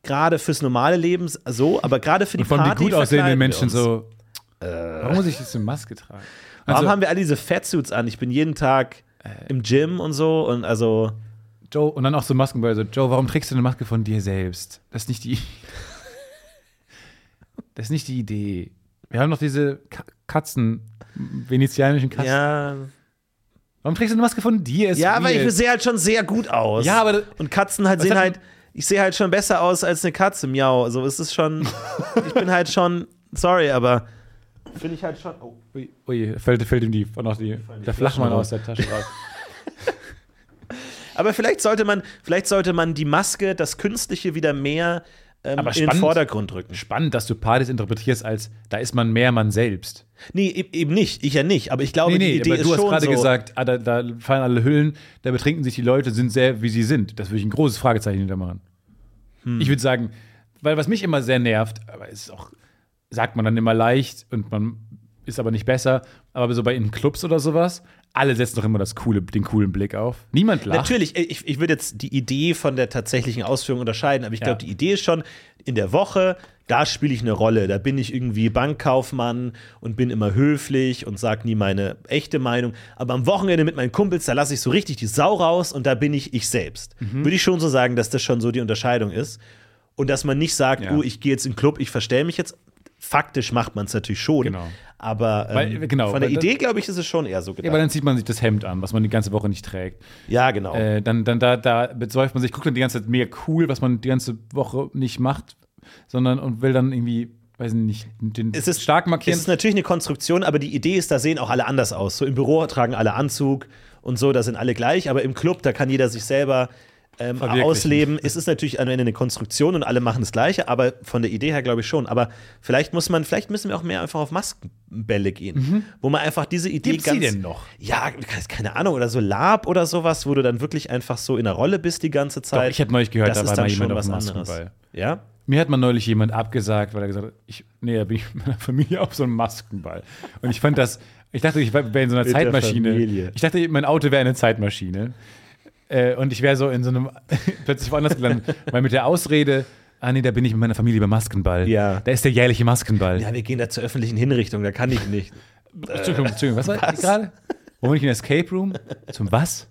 gerade fürs normale Leben so, aber gerade für die Und von Party die gut aussehenden Menschen so. Warum muss ich jetzt eine Maske tragen? Warum Also, haben wir alle diese Fatsuits an? Ich bin jeden Tag im Gym und so und also Joe, und dann auch so Maskenball, so, Joe, warum trägst du eine Maske von dir selbst? Das ist nicht die. das ist nicht die Idee. Wir haben noch diese Ka Katzen, venezianischen Katzen. ja, Warum trägst du eine Maske von dir? Ist ja, aber weird. ich sehe halt schon sehr gut aus. Ja, aber- und Katzen halt sehen halt, ich sehe halt schon besser aus als eine Katze, miau. Also es ist schon, ich bin halt schon, sorry, aber finde ich halt schon. Oh. Ui, ui fällt, fällt ihm die, noch die, die der Flachmann Flaschen aus der Tasche raus. Aber vielleicht sollte man, vielleicht sollte man die Maske, das Künstliche wieder mehr ähm, Aber in den spannend. Vordergrund rücken. Spannend, dass du Partys interpretierst als, da ist man mehr man selbst. Nee, e- eben nicht. Ich ja nicht. Aber ich glaube, Nee, die nee, Idee aber ist du hast schon gerade so. gesagt, ah, da, da fallen alle Hüllen, da betrinken sich die Leute, sind sehr, wie sie sind. Das würde ich ein großes Fragezeichen hintermachen. Hm. Ich würde sagen, weil was mich immer sehr nervt, aber es ist auch, sagt man dann immer leicht und man ist aber nicht besser, aber so bei in Clubs oder sowas, alle setzen doch immer das coole, den coolen Blick auf. Niemand lacht. Natürlich, ich, ich würde jetzt die Idee von der tatsächlichen Ausführung unterscheiden, aber ich Ja. glaube, die Idee ist schon, in der Woche, da spiele ich eine Rolle. Da bin ich irgendwie Bankkaufmann und bin immer höflich und sage nie meine echte Meinung. Aber am Wochenende mit meinen Kumpels, da lasse ich so richtig die Sau raus und da bin ich ich selbst. Mhm. Würde ich schon so sagen, dass das schon so die Unterscheidung ist. Und dass man nicht sagt, Ja. oh, ich gehe jetzt in den Club, ich verstelle mich jetzt. Faktisch macht man es natürlich schon. Genau. Aber ähm, Weil- genau, von der Idee, glaube ich, ist es schon eher so ja, gedacht. aber dann zieht man sich das Hemd an, was man die ganze Woche nicht trägt. Ja, genau. Äh, dann, dann da, da besäuft man sich, guckt dann die ganze Zeit mega cool, was man die ganze Woche nicht macht, sondern und will dann irgendwie, weiß ich nicht, den es ist stark markieren. Es ist natürlich eine Konstruktion, aber die Idee ist, da sehen auch alle anders aus. So im Büro tragen alle Anzug und so, da sind alle gleich, aber im Club, da kann jeder sich selber ähm, ausleben. Es ist natürlich am Ende eine Konstruktion und alle machen das Gleiche, aber von der Idee her glaube ich schon. Aber vielleicht muss man, vielleicht müssen wir auch mehr einfach auf Maskenbälle gehen, wo man einfach diese Idee Mhm. Gibt's die ganz. denn noch? Ja, keine Ahnung, oder so Lab oder sowas, wo du dann wirklich einfach so in der Rolle bist die ganze Zeit. ich habe neulich gehört, das da war dann mal schon jemand auf was dem anderes. Maskenball. Ja? Mir hat mal neulich jemand abgesagt, weil er gesagt hat, ich, nee, da bin ich mit meiner Familie auf so einem Maskenball. Und ich fand das, ich dachte, ich wäre in so einer Zeitmaschine. Ich dachte, mein Auto wäre eine Zeitmaschine. Äh, und ich wäre so in so einem, plötzlich woanders gelandet, weil mit der Ausrede, ah nee, da bin ich mit meiner Familie beim Maskenball. Ja. Da ist der jährliche Maskenball. Ja, wir gehen da zur öffentlichen Hinrichtung, da kann ich nicht. Entschuldigung, Entschuldigung, was war was? gerade? Wo bin ich in der Escape Room? Zum was?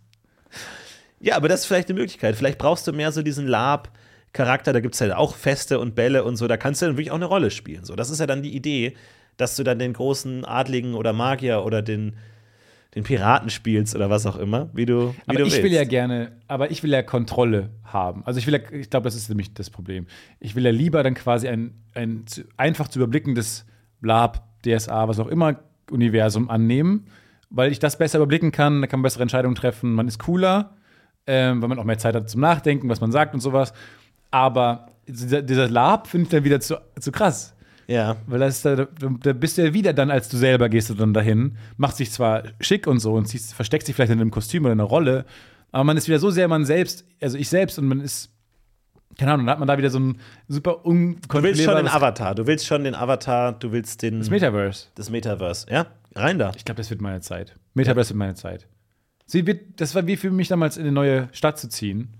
Ja, aber das ist vielleicht eine Möglichkeit. Vielleicht brauchst du mehr so diesen Lab-Charakter. Da gibt es halt auch Feste und Bälle und so. Da kannst du dann wirklich auch eine Rolle spielen. So, das ist ja dann die Idee, dass du dann den großen Adligen oder Magier oder den, den Piraten spielst oder was auch immer, wie du, wie Aber du ich willst. will ja gerne, aber ich will ja Kontrolle haben. Also ich will ja, ich glaube, das ist nämlich das Problem. Ich will ja lieber dann quasi ein, ein einfach zu überblickendes Lab, DSA, was auch immer, Universum annehmen, weil ich das besser überblicken kann, da kann man bessere Entscheidungen treffen, man ist cooler, ähm, weil man auch mehr Zeit hat zum Nachdenken, was man sagt und sowas. Aber dieser, dieser Lab finde ich dann wieder zu, zu krass. Ja. Weil das, da, da bist du ja wieder dann, als du selber gehst du dann dahin, macht sich zwar schick und so und ziehst, versteckt sich vielleicht in einem Kostüm oder einer Rolle, aber man ist wieder so sehr man selbst, also ich selbst und man ist, keine Ahnung, dann hat man da wieder so ein super Du willst schon den unkontrollierbares Avatar. Du willst schon den Avatar, du willst den. das Metaverse. das Metaverse. Ja, rein da. Ich glaube, das wird meine Zeit. Metaverse wird meine Zeit. Sie wird, das war wie für mich damals in eine neue Stadt zu ziehen,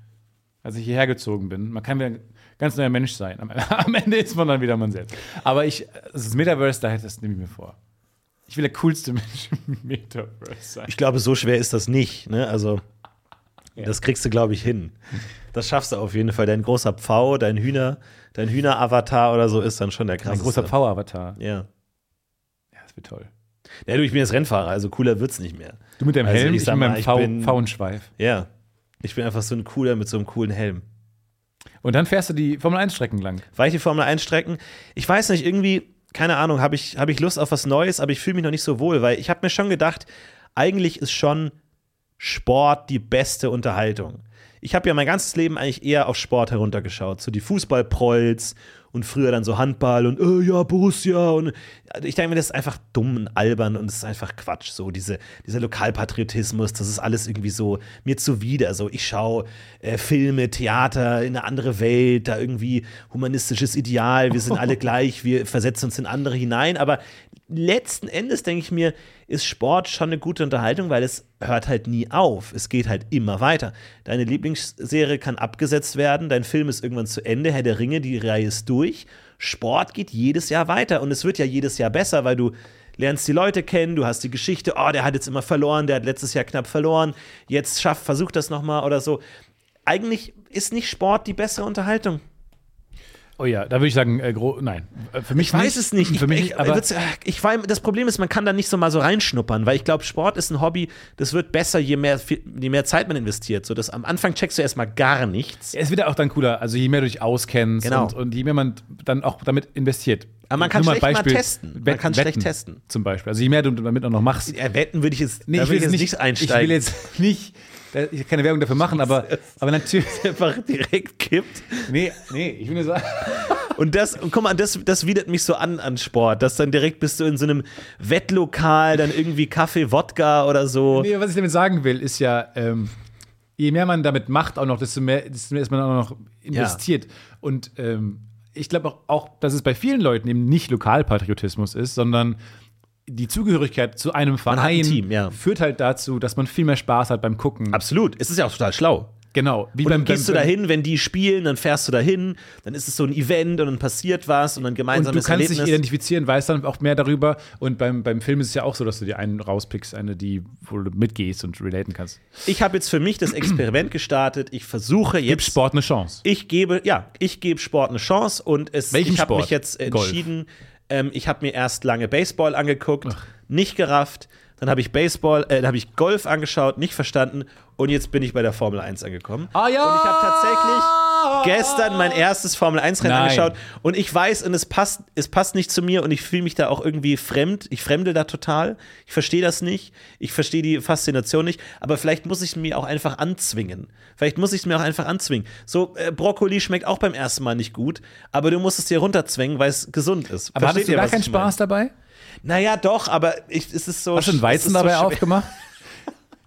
als ich hierher gezogen bin. Man kann wieder ein ganz neuer Mensch sein. Am, Ende ist man dann wieder man selbst. Aber ich, das Metaverse, da das nehme ich mir vor. Ich will der coolste Mensch im Metaverse sein. Ich glaube, so schwer ist das nicht. Ne? Also, Ja. das kriegst du, glaube ich, hin. Das schaffst du auf jeden Fall. Dein großer Pfau, dein Hühner, dein Hühner-Avatar oder so ist dann schon der Ein krasseste. großer Power-Avatar. Ja. Ja, das wird toll. Ja, du, ich bin jetzt Rennfahrer, also cooler wird's nicht mehr. Du mit deinem Also, Helm, ich ich, mit meinem ich V, bin- v und Schweif. Ja. Ich bin einfach so ein cooler mit so einem coolen Helm. Und dann fährst du die Formel-1-Strecken lang. Weil ich die Formel 1 Strecken, ich weiß nicht, irgendwie, keine Ahnung, habe ich, hab ich Lust auf was Neues, aber ich fühle mich noch nicht so wohl, weil ich habe mir schon gedacht, eigentlich ist schon Sport die beste Unterhaltung. Ich habe ja mein ganzes Leben eigentlich eher auf Sport heruntergeschaut, so die Fußballprolls und früher dann so Handball und äh, ja, Borussia und also ich denke mir, das ist einfach dumm und albern und es ist einfach Quatsch, so diese, dieser Lokalpatriotismus, das ist alles irgendwie so mir zuwider, so ich schaue äh, Filme, Theater in eine andere Welt, da irgendwie humanistisches Ideal, wir sind alle gleich, wir versetzen uns in andere hinein, aber letzten Endes denke ich mir, ist Sport schon eine gute Unterhaltung, weil es hört halt nie auf. Es geht halt immer weiter. Deine Lieblingsserie kann abgesetzt werden, dein Film ist irgendwann zu Ende, Herr der Ringe, die Reihe ist durch. Sport geht jedes Jahr weiter und es wird ja jedes Jahr besser, weil du lernst die Leute kennen, du hast die Geschichte, oh, der hat jetzt immer verloren, der hat letztes Jahr knapp verloren, jetzt schafft, versucht das nochmal oder so. Eigentlich ist nicht Sport die bessere Unterhaltung. Oh ja, da würde ich sagen, äh, nein. Äh, für mich ich weiß nicht. es nicht. Für ich, mich, ich, aber ich, ich, das Problem ist, man kann da nicht so mal so reinschnuppern, weil ich glaube, Sport ist ein Hobby, das wird besser, je mehr, je mehr Zeit man investiert. So, dass am Anfang checkst du erstmal gar nichts. Ja, es wird ja auch dann cooler, also je mehr du dich auskennst genau. und, und je mehr man dann auch damit investiert. Aber man kann schlecht Beispiel, mal testen. Man kann wetten, schlecht testen. Zum Beispiel. Also je mehr du damit auch noch machst. Ja, wetten würde ich jetzt, nee, ich will jetzt nicht, nicht einsteigen. Ich will jetzt nicht ich keine Werbung dafür machen, aber, aber natürlich. einfach direkt kippt. Nee, nee, ich will nur sagen. Und das, und guck mal, das, das widert mich so an an Sport, dass dann direkt bist du in so einem Wettlokal, dann irgendwie Kaffee, Wodka oder so. Nee, was ich damit sagen will, ist ja, ähm, je mehr man damit macht, auch noch, desto mehr, desto mehr ist man auch noch investiert. Ja. Und ähm, ich glaube auch, auch, dass es bei vielen Leuten eben nicht Lokalpatriotismus ist, sondern die Zugehörigkeit zu einem Verein ein Team, ja. führt halt dazu, dass man viel mehr Spaß hat beim Gucken. Absolut. Es ist ja auch total schlau. Genau. Wie und dann beim, gehst du dahin, wenn die spielen, dann fährst du dahin, dann ist es so ein Event und dann passiert was und dann gemeinsam Und du kannst Erlebnis. dich identifizieren, weißt dann auch mehr darüber. Und beim, beim Film ist es ja auch so, dass du dir einen rauspickst, eine, die, wo du mitgehst und relaten kannst. Ich habe jetzt für mich das Experiment gestartet. Ich versuche jetzt. Gib Sport eine Chance. Ich gebe, ja, ich gebe Sport eine Chance und es, Welchen ich habe mich jetzt entschieden. Ähm, ich habe mir erst lange Baseball angeguckt, Ach. Nicht gerafft. Dann habe ich Baseball, äh, dann habe ich Golf angeschaut, nicht verstanden. Und jetzt bin ich bei der Formel 1 angekommen. Ah ja! Und ich habe tatsächlich gestern mein erstes Formel 1 Rennen angeschaut und ich weiß und es passt es passt nicht zu mir und ich fühle mich da auch irgendwie fremd. Ich fremde da total. Ich verstehe das nicht. Ich verstehe die Faszination nicht, aber vielleicht muss ich es mir auch einfach anzwingen. Vielleicht muss ich es mir auch einfach anzwingen. So äh, Brokkoli schmeckt auch beim ersten Mal nicht gut, aber du musst es dir runterzwängen, weil es gesund ist. Aber Versteht hattest du gar keinen Spaß dabei? Naja, doch, aber ich, es ist so. Hast du einen Weizen dabei so aufgemacht?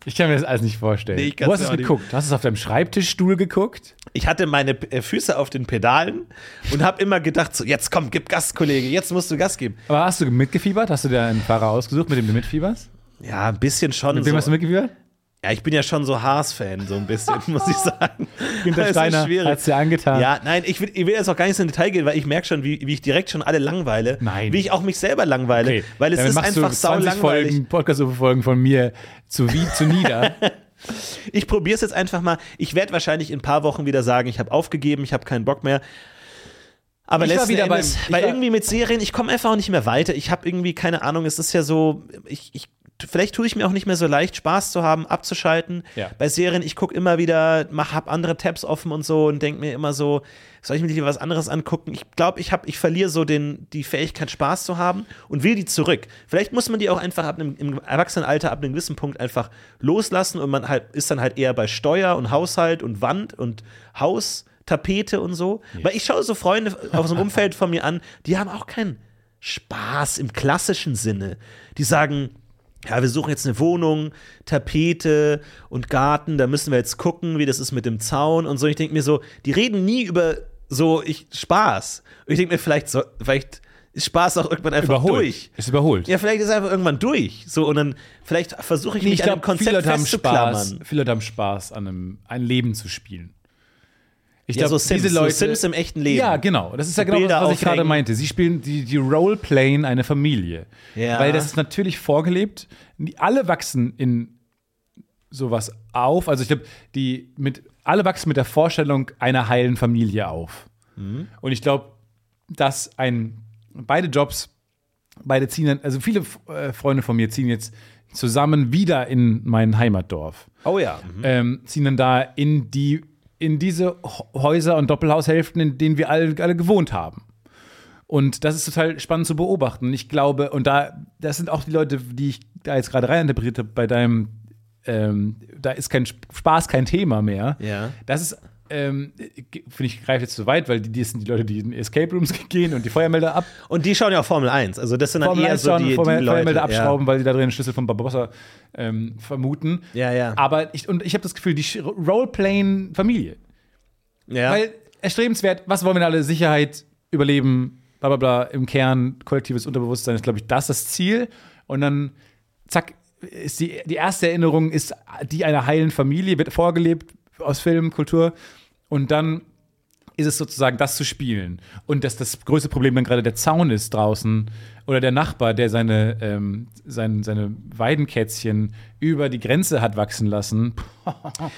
Ich kann mir das alles nicht vorstellen. Nee, Wo hast du es geguckt? Hast du es auf deinem Schreibtischstuhl geguckt? Ich hatte meine äh, Füße auf den Pedalen und habe immer gedacht, so, jetzt komm, gib Gas, Kollege, jetzt musst du Gas geben. Aber hast du mitgefiebert? Hast du dir einen Fahrer ausgesucht, mit dem du mitfieberst? Ja, ein bisschen schon. Mit wem so. hast du mitgefiebert? Ja, ich bin ja schon so Haas-Fan, so ein bisschen, muss ich sagen. Günter Steiner hat es dir angetan. Ja, nein, ich will, ich will jetzt auch gar nicht so in Detail gehen, weil ich merke schon, wie, wie ich direkt schon alle langweile. Nein. Wie ich auch mich selber langweile. Okay. Weil es Damit ist einfach sau langweilig. Podcast-Folgen von mir zu wie zu nieder. ich probiere es jetzt einfach mal. Ich werde wahrscheinlich in ein paar Wochen wieder sagen, ich habe aufgegeben, ich habe keinen Bock mehr. Aber ich letzten wieder Endes, beim, weil irgendwie mit Serien, ich komme einfach auch nicht mehr weiter. Ich habe irgendwie keine Ahnung, es ist ja so, ich, ich vielleicht tue ich mir auch nicht mehr so leicht, Spaß zu haben, abzuschalten. Ja. Bei Serien, ich gucke immer wieder, mach, hab andere Tabs offen und so und denke mir immer so, soll ich mir lieber was anderes angucken? Ich glaube, ich, ich verliere so den, die Fähigkeit, Spaß zu haben und will die zurück. Vielleicht muss man die auch einfach ab einem, im Erwachsenenalter ab einem gewissen Punkt einfach loslassen und man halt ist dann halt eher bei Steuer und Haushalt und Wand und Haus. Tapete und so. Ja. Weil ich schaue so Freunde aus dem Umfeld von mir an, die haben auch keinen Spaß im klassischen Sinne. Die sagen, ja, wir suchen jetzt eine Wohnung, Tapete und Garten, da müssen wir jetzt gucken, wie das ist mit dem Zaun und so. Ich denke mir so, die reden nie über so ich, Spaß. Und ich denke mir, vielleicht, so, vielleicht ist Spaß auch irgendwann einfach überholt. durch. Ist überholt. Ja, vielleicht ist es einfach irgendwann durch. So, und dann vielleicht versuche ich mich ich glaub, an einem Konzept viele festzuklammern. Spaß, viele haben Spaß, an einem, ein Leben zu spielen. Ich ja, glaube, so diese Leute, so Sims im echten Leben. Ja, genau. Das ist ja genau Bilder das, was ich gerade meinte. Sie spielen die, die Roleplayen eine Familie. Ja. Weil das ist natürlich vorgelebt. Alle wachsen in sowas auf. Also ich glaube, die mit alle wachsen mit der Vorstellung einer heilen Familie auf. Mhm. Und ich glaube, dass ein beide Jobs, beide ziehen dann, also viele äh, Freunde von mir ziehen jetzt zusammen wieder in mein Heimatdorf. Oh ja. Mhm. Ähm, ziehen dann da in die in diese Häuser und Doppelhaushälften, in denen wir alle, alle gewohnt haben. Und das ist total spannend zu beobachten. Ich glaube, und da, das sind auch die Leute, die ich da jetzt gerade reininterpretiert habe bei deinem, ähm, da ist kein Spaß kein Thema mehr. Ja. Das ist ähm, finde ich, greift jetzt zu weit, weil die, die sind die Leute, die in Escape Rooms gehen und die Feuermelder ab. Und die schauen ja auch Formel 1. Also das sind dann Formel eher 1 so die, die Feuermelder Leute. abschrauben, weil die da drin einen Schlüssel von Barbarossa ähm, vermuten. Ja, ja. Aber ich, und ich habe das Gefühl, die Roleplayen Familie. Ja. ja. Weil erstrebenswert, was wollen wir alle? Sicherheit, Überleben, bla bla bla, im Kern, kollektives Unterbewusstsein ist, glaube ich, das das Ziel. Und dann, zack, ist die, die erste Erinnerung ist die einer heilen Familie, wird vorgelebt aus Film, Kultur. Und dann ist es sozusagen, das zu spielen. Und dass das größte Problem dann gerade der Zaun ist draußen oder der Nachbar, der seine, ähm, sein, seine Weidenkätzchen über die Grenze hat wachsen lassen,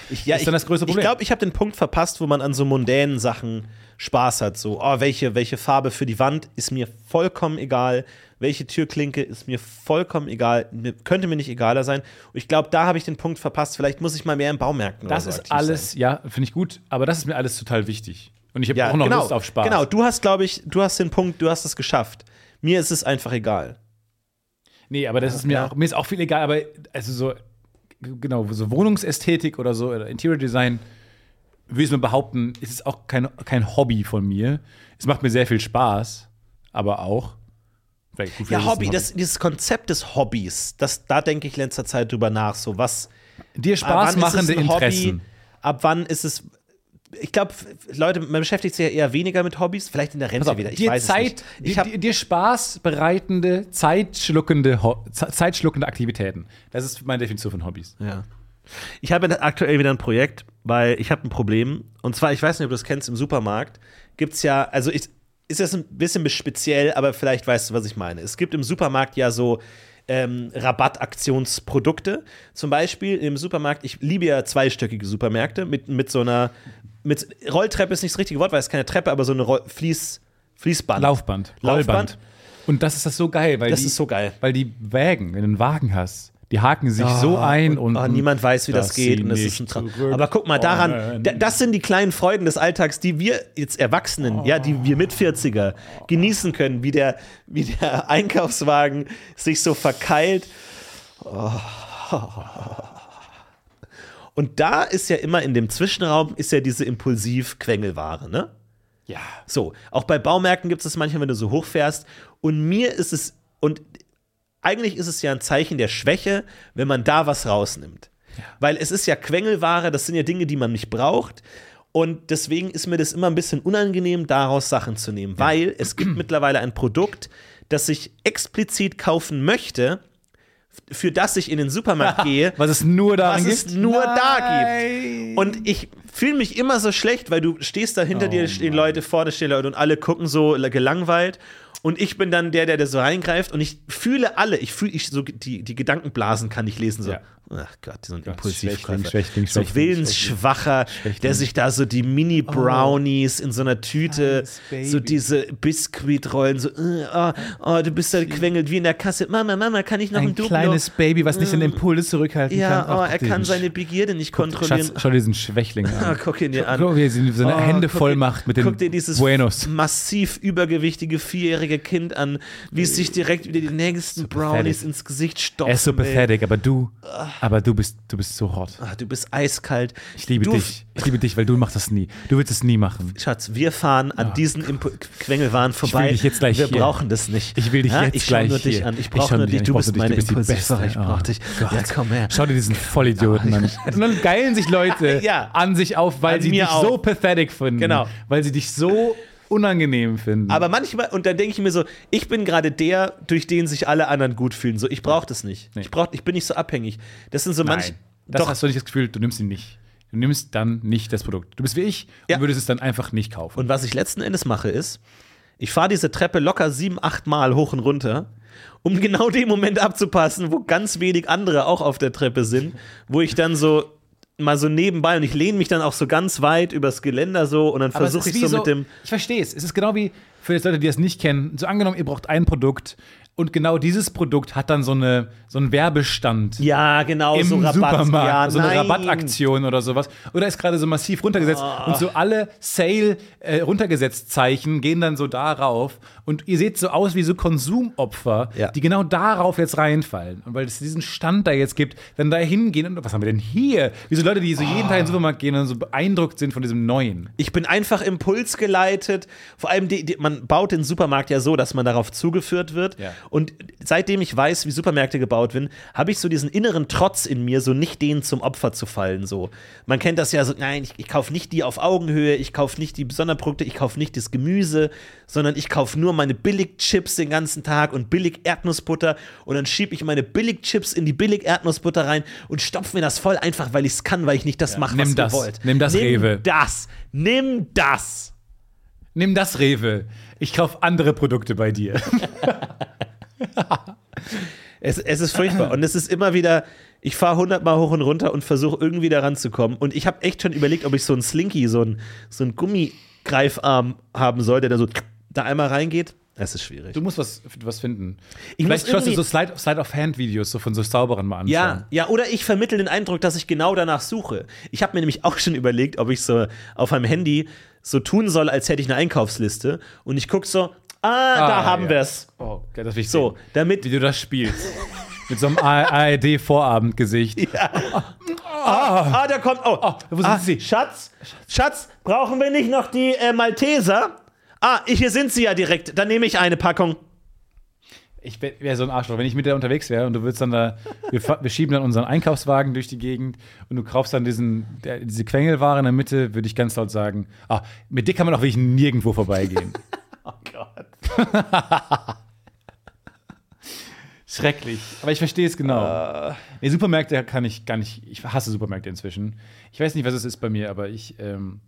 ich, ja, ist dann das größte Problem. Ich glaube, ich habe den Punkt verpasst, wo man an so mundänen Sachen Spaß hat. So, oh, welche, welche Farbe für die Wand ist mir vollkommen egal. Welche Türklinke ist mir vollkommen egal. Könnte mir nicht egaler sein. Und ich glaube, da habe ich den Punkt verpasst. Vielleicht muss ich mal mehr in Baumärkten Das so ist alles, sein. ja, finde ich gut. Aber das ist mir alles total wichtig. Und ich habe ja, auch noch genau, Lust auf Spaß. Genau, du hast, glaube ich, du hast den Punkt, du hast es geschafft. Mir ist es einfach egal. Nee, aber das ist mir ja. auch, mir ist auch viel egal, aber also so, genau, so Wohnungsästhetik oder so, oder Interior Design, würde ich mal behaupten, ist es auch kein, kein Hobby von mir. Es macht mir sehr viel Spaß, aber auch. Ja, Hobby, Hobby. Das, dieses Konzept des Hobbys, das, da denke ich letzter Zeit drüber nach. So, was. Dir Spaß machende Interessen. Hobby, ab wann ist es. Ich glaube, Leute, man beschäftigt sich ja eher weniger mit Hobbys, vielleicht in der Rente auf, wieder. Ich dir weiß Zeit, es nicht. Ich dir, dir Spaß bereitende, zeitschluckende, zeitschluckende Aktivitäten. Das ist meine Definition von Hobbys. Ja. Ich habe aktuell wieder ein Projekt, weil ich habe ein Problem. Und zwar, ich weiß nicht, ob du das kennst, im Supermarkt gibt es ja, also ich, ist das ein bisschen speziell, aber vielleicht weißt du, was ich meine. Es gibt im Supermarkt ja so ähm, Rabattaktionsprodukte. Zum Beispiel im Supermarkt, ich liebe ja zweistöckige Supermärkte mit, mit so einer, mit Rolltreppe ist nicht das richtige Wort, weil es keine Treppe, aber so eine Roll Fließ, Fließband. Laufband. Laufband. Rollband. Und das ist das so geil, weil das die, ist so geil. Weil die Wägen, wenn du einen Wagen hast, die haken sich oh, so ein und, und oh, niemand weiß, wie das, geht. Und das ist ein Traum. Aber guck mal daran, das sind die kleinen Freuden des Alltags, die wir jetzt Erwachsenen, oh. ja, die wir mit 40er genießen können, wie der, wie der Einkaufswagen sich so verkeilt. Oh. Und da ist ja immer in dem Zwischenraum ist ja diese Impulsiv-Quengelware, ne? Ja. So, auch bei Baumärkten gibt es das manchmal, wenn du so hochfährst. Und mir ist es, und eigentlich ist es ja ein Zeichen der Schwäche, wenn man da was rausnimmt. Ja. Weil es ist ja Quengelware, das sind ja Dinge, die man nicht braucht. Und deswegen ist mir das immer ein bisschen unangenehm, daraus Sachen zu nehmen, ja. weil es gibt mittlerweile ein Produkt, das ich explizit kaufen möchte, für das ich in den Supermarkt gehe, was es nur da gibt. es nur Nein. da gibt. Und ich fühle mich immer so schlecht, weil du stehst da hinter oh, dir, stehen. Leute, vorne stehen Leute und alle gucken so gelangweilt und ich bin dann der, der da so reingreift und ich fühle alle, ich fühle, ich so die, die Gedankenblasen kann ich lesen, so. Ja. Ach Gott, so ein Impulsivkäufer. Schwächling, Schwächling, so willensschwacher, Schwächling. der sich da so die Mini-Brownies oh. in so einer Tüte, so diese Biskuitrollen, so, oh, oh, du bist da gequengelt wie in der Kasse. Mama, Mama, kann ich noch ein, ein Duplo? kleines Baby, was nicht den mm. Impuls zurückhalten ja, kann. Ja, oh, er kann seine Begierde nicht kontrollieren. Schatz, schau dir diesen Schwächling an. Ah, guck ihn dir an. Guck, wie er seine oh, Hände voll macht mit den Guck dir dieses Buenos. massiv übergewichtige vierjährige Kind an, wie es sich direkt wieder die nächsten so Brownies ins Gesicht stopft. Er ist so pathetic, aber du, aber du bist, du bist so hot. Ach, du bist eiskalt. Ich liebe du, dich. Ich liebe dich, weil du machst das nie. Du willst es nie machen. Schatz, wir fahren an oh, diesen Impu Quengelwaren vorbei. Ich will dich jetzt gleich wir hier. brauchen das nicht. Ich will dich ja? jetzt ich gleich nur hier. dich an. Ich brauche nur dich. Du bist meine Impulsivere. Ich brauche dich. Ja, komm her. Schau dir diesen Vollidioten an. Und dann geilen sich Leute ja. an sich auf, weil an sie dich auch. so pathetic finden. Genau. Weil sie dich so unangenehm finden. Aber manchmal, und dann denke ich mir so, ich bin gerade der, durch den sich alle anderen gut fühlen. So, ich brauche das nicht. Nee. Ich, brauch, ich bin nicht so abhängig. Das sind so manche. Das Doch. hast du nicht das Gefühl, du nimmst ihn nicht. Du nimmst dann nicht das Produkt. Du bist wie ich ja. und würdest es dann einfach nicht kaufen. Und was ich letzten Endes mache, ist, ich fahre diese Treppe locker sieben, acht Mal hoch und runter, um genau den Moment abzupassen, wo ganz wenig andere auch auf der Treppe sind, wo ich dann so mal so nebenbei und ich lehne mich dann auch so ganz weit übers Geländer so und dann versuche ich so, so, mit dem. Ich verstehe es. Es ist genau wie für die Leute, die das nicht kennen. So angenommen, ihr braucht ein Produkt, Und genau dieses Produkt hat dann so, eine, so einen Werbestand. Ja, genau, Im so Rabatt. Supermarkt, Ja, so eine nein. Rabattaktion oder sowas. Oder ist gerade so massiv runtergesetzt. Und so alle Sale äh, runtergesetzt Zeichen gehen dann so darauf. Und ihr seht so aus wie so Konsumopfer, Ja. die genau darauf jetzt reinfallen. Und weil es diesen Stand da jetzt gibt, dann da hingehen und was haben wir denn hier? Wie so Leute, die so jeden Tag in den Supermarkt gehen und so beeindruckt sind von diesem Neuen. Ich bin einfach impulsgeleitet. Vor allem, die, die, man baut den Supermarkt ja so, dass man darauf zugeführt wird. Ja. Und seitdem ich weiß, wie Supermärkte gebaut werden, habe ich so diesen inneren Trotz in mir, so nicht denen zum Opfer zu fallen. So. Man kennt das ja so, nein, ich, ich kaufe nicht die auf Augenhöhe, ich kaufe nicht die Sonderprodukte, ich kaufe nicht das Gemüse, sondern ich kaufe nur meine Billig-Chips den ganzen Tag und Billig-Erdnussbutter und dann schiebe ich meine Billig-Chips in die Billig-Erdnussbutter rein und stopfe mir das voll einfach, weil ich es kann, weil ich nicht das mache, nimm was das. ihr wollt. Nimm das, Nimm Rewe. das. Nimm das. Nimm das, Rewe. Ich kaufe andere Produkte bei dir. Es, es ist furchtbar. Und es ist immer wieder, ich fahre hundertmal hoch und runter und versuche irgendwie da ranzukommen. Und ich habe echt schon überlegt, ob ich so einen Slinky, so einen, so einen Gummigreifarm haben soll, der da so da einmal reingeht. Es ist schwierig. Du musst was, was finden. Ich Vielleicht schaust du so Slide- Slide-of-Hand-Videos so von so Zauberern mal anschauen. Ja, ja, oder ich vermittle den Eindruck, dass ich genau danach suche. Ich habe mir nämlich auch schon überlegt, ob ich so auf meinem Handy so tun soll, als hätte ich eine Einkaufsliste. Und ich gucke so, ah, da haben ja. wir's. Oh, okay, das will ich So, sehen. damit Wie du das spielst. Mit so einem ARD-Vorabendgesicht. Ah, da kommt. Oh, wo sind ah, sie? Schatz, Schatz, brauchen wir nicht noch die äh, Malteser? Ah, hier sind sie ja direkt. Dann nehme ich eine Packung. Ich wäre so ein Arschloch, wenn ich mit dir unterwegs wäre und du würdest dann da, wir, wir schieben dann unseren Einkaufswagen durch die Gegend und du kaufst dann diesen, der, diese Quengelware in der Mitte, würde ich ganz laut sagen, ah, mit dir kann man auch wirklich nirgendwo vorbeigehen. Oh Gott. Schrecklich. Aber ich verstehe es genau. Nee, Supermärkte kann ich gar nicht. Ich hasse Supermärkte inzwischen. Ich weiß nicht, was es ist bei mir, aber ich ähm,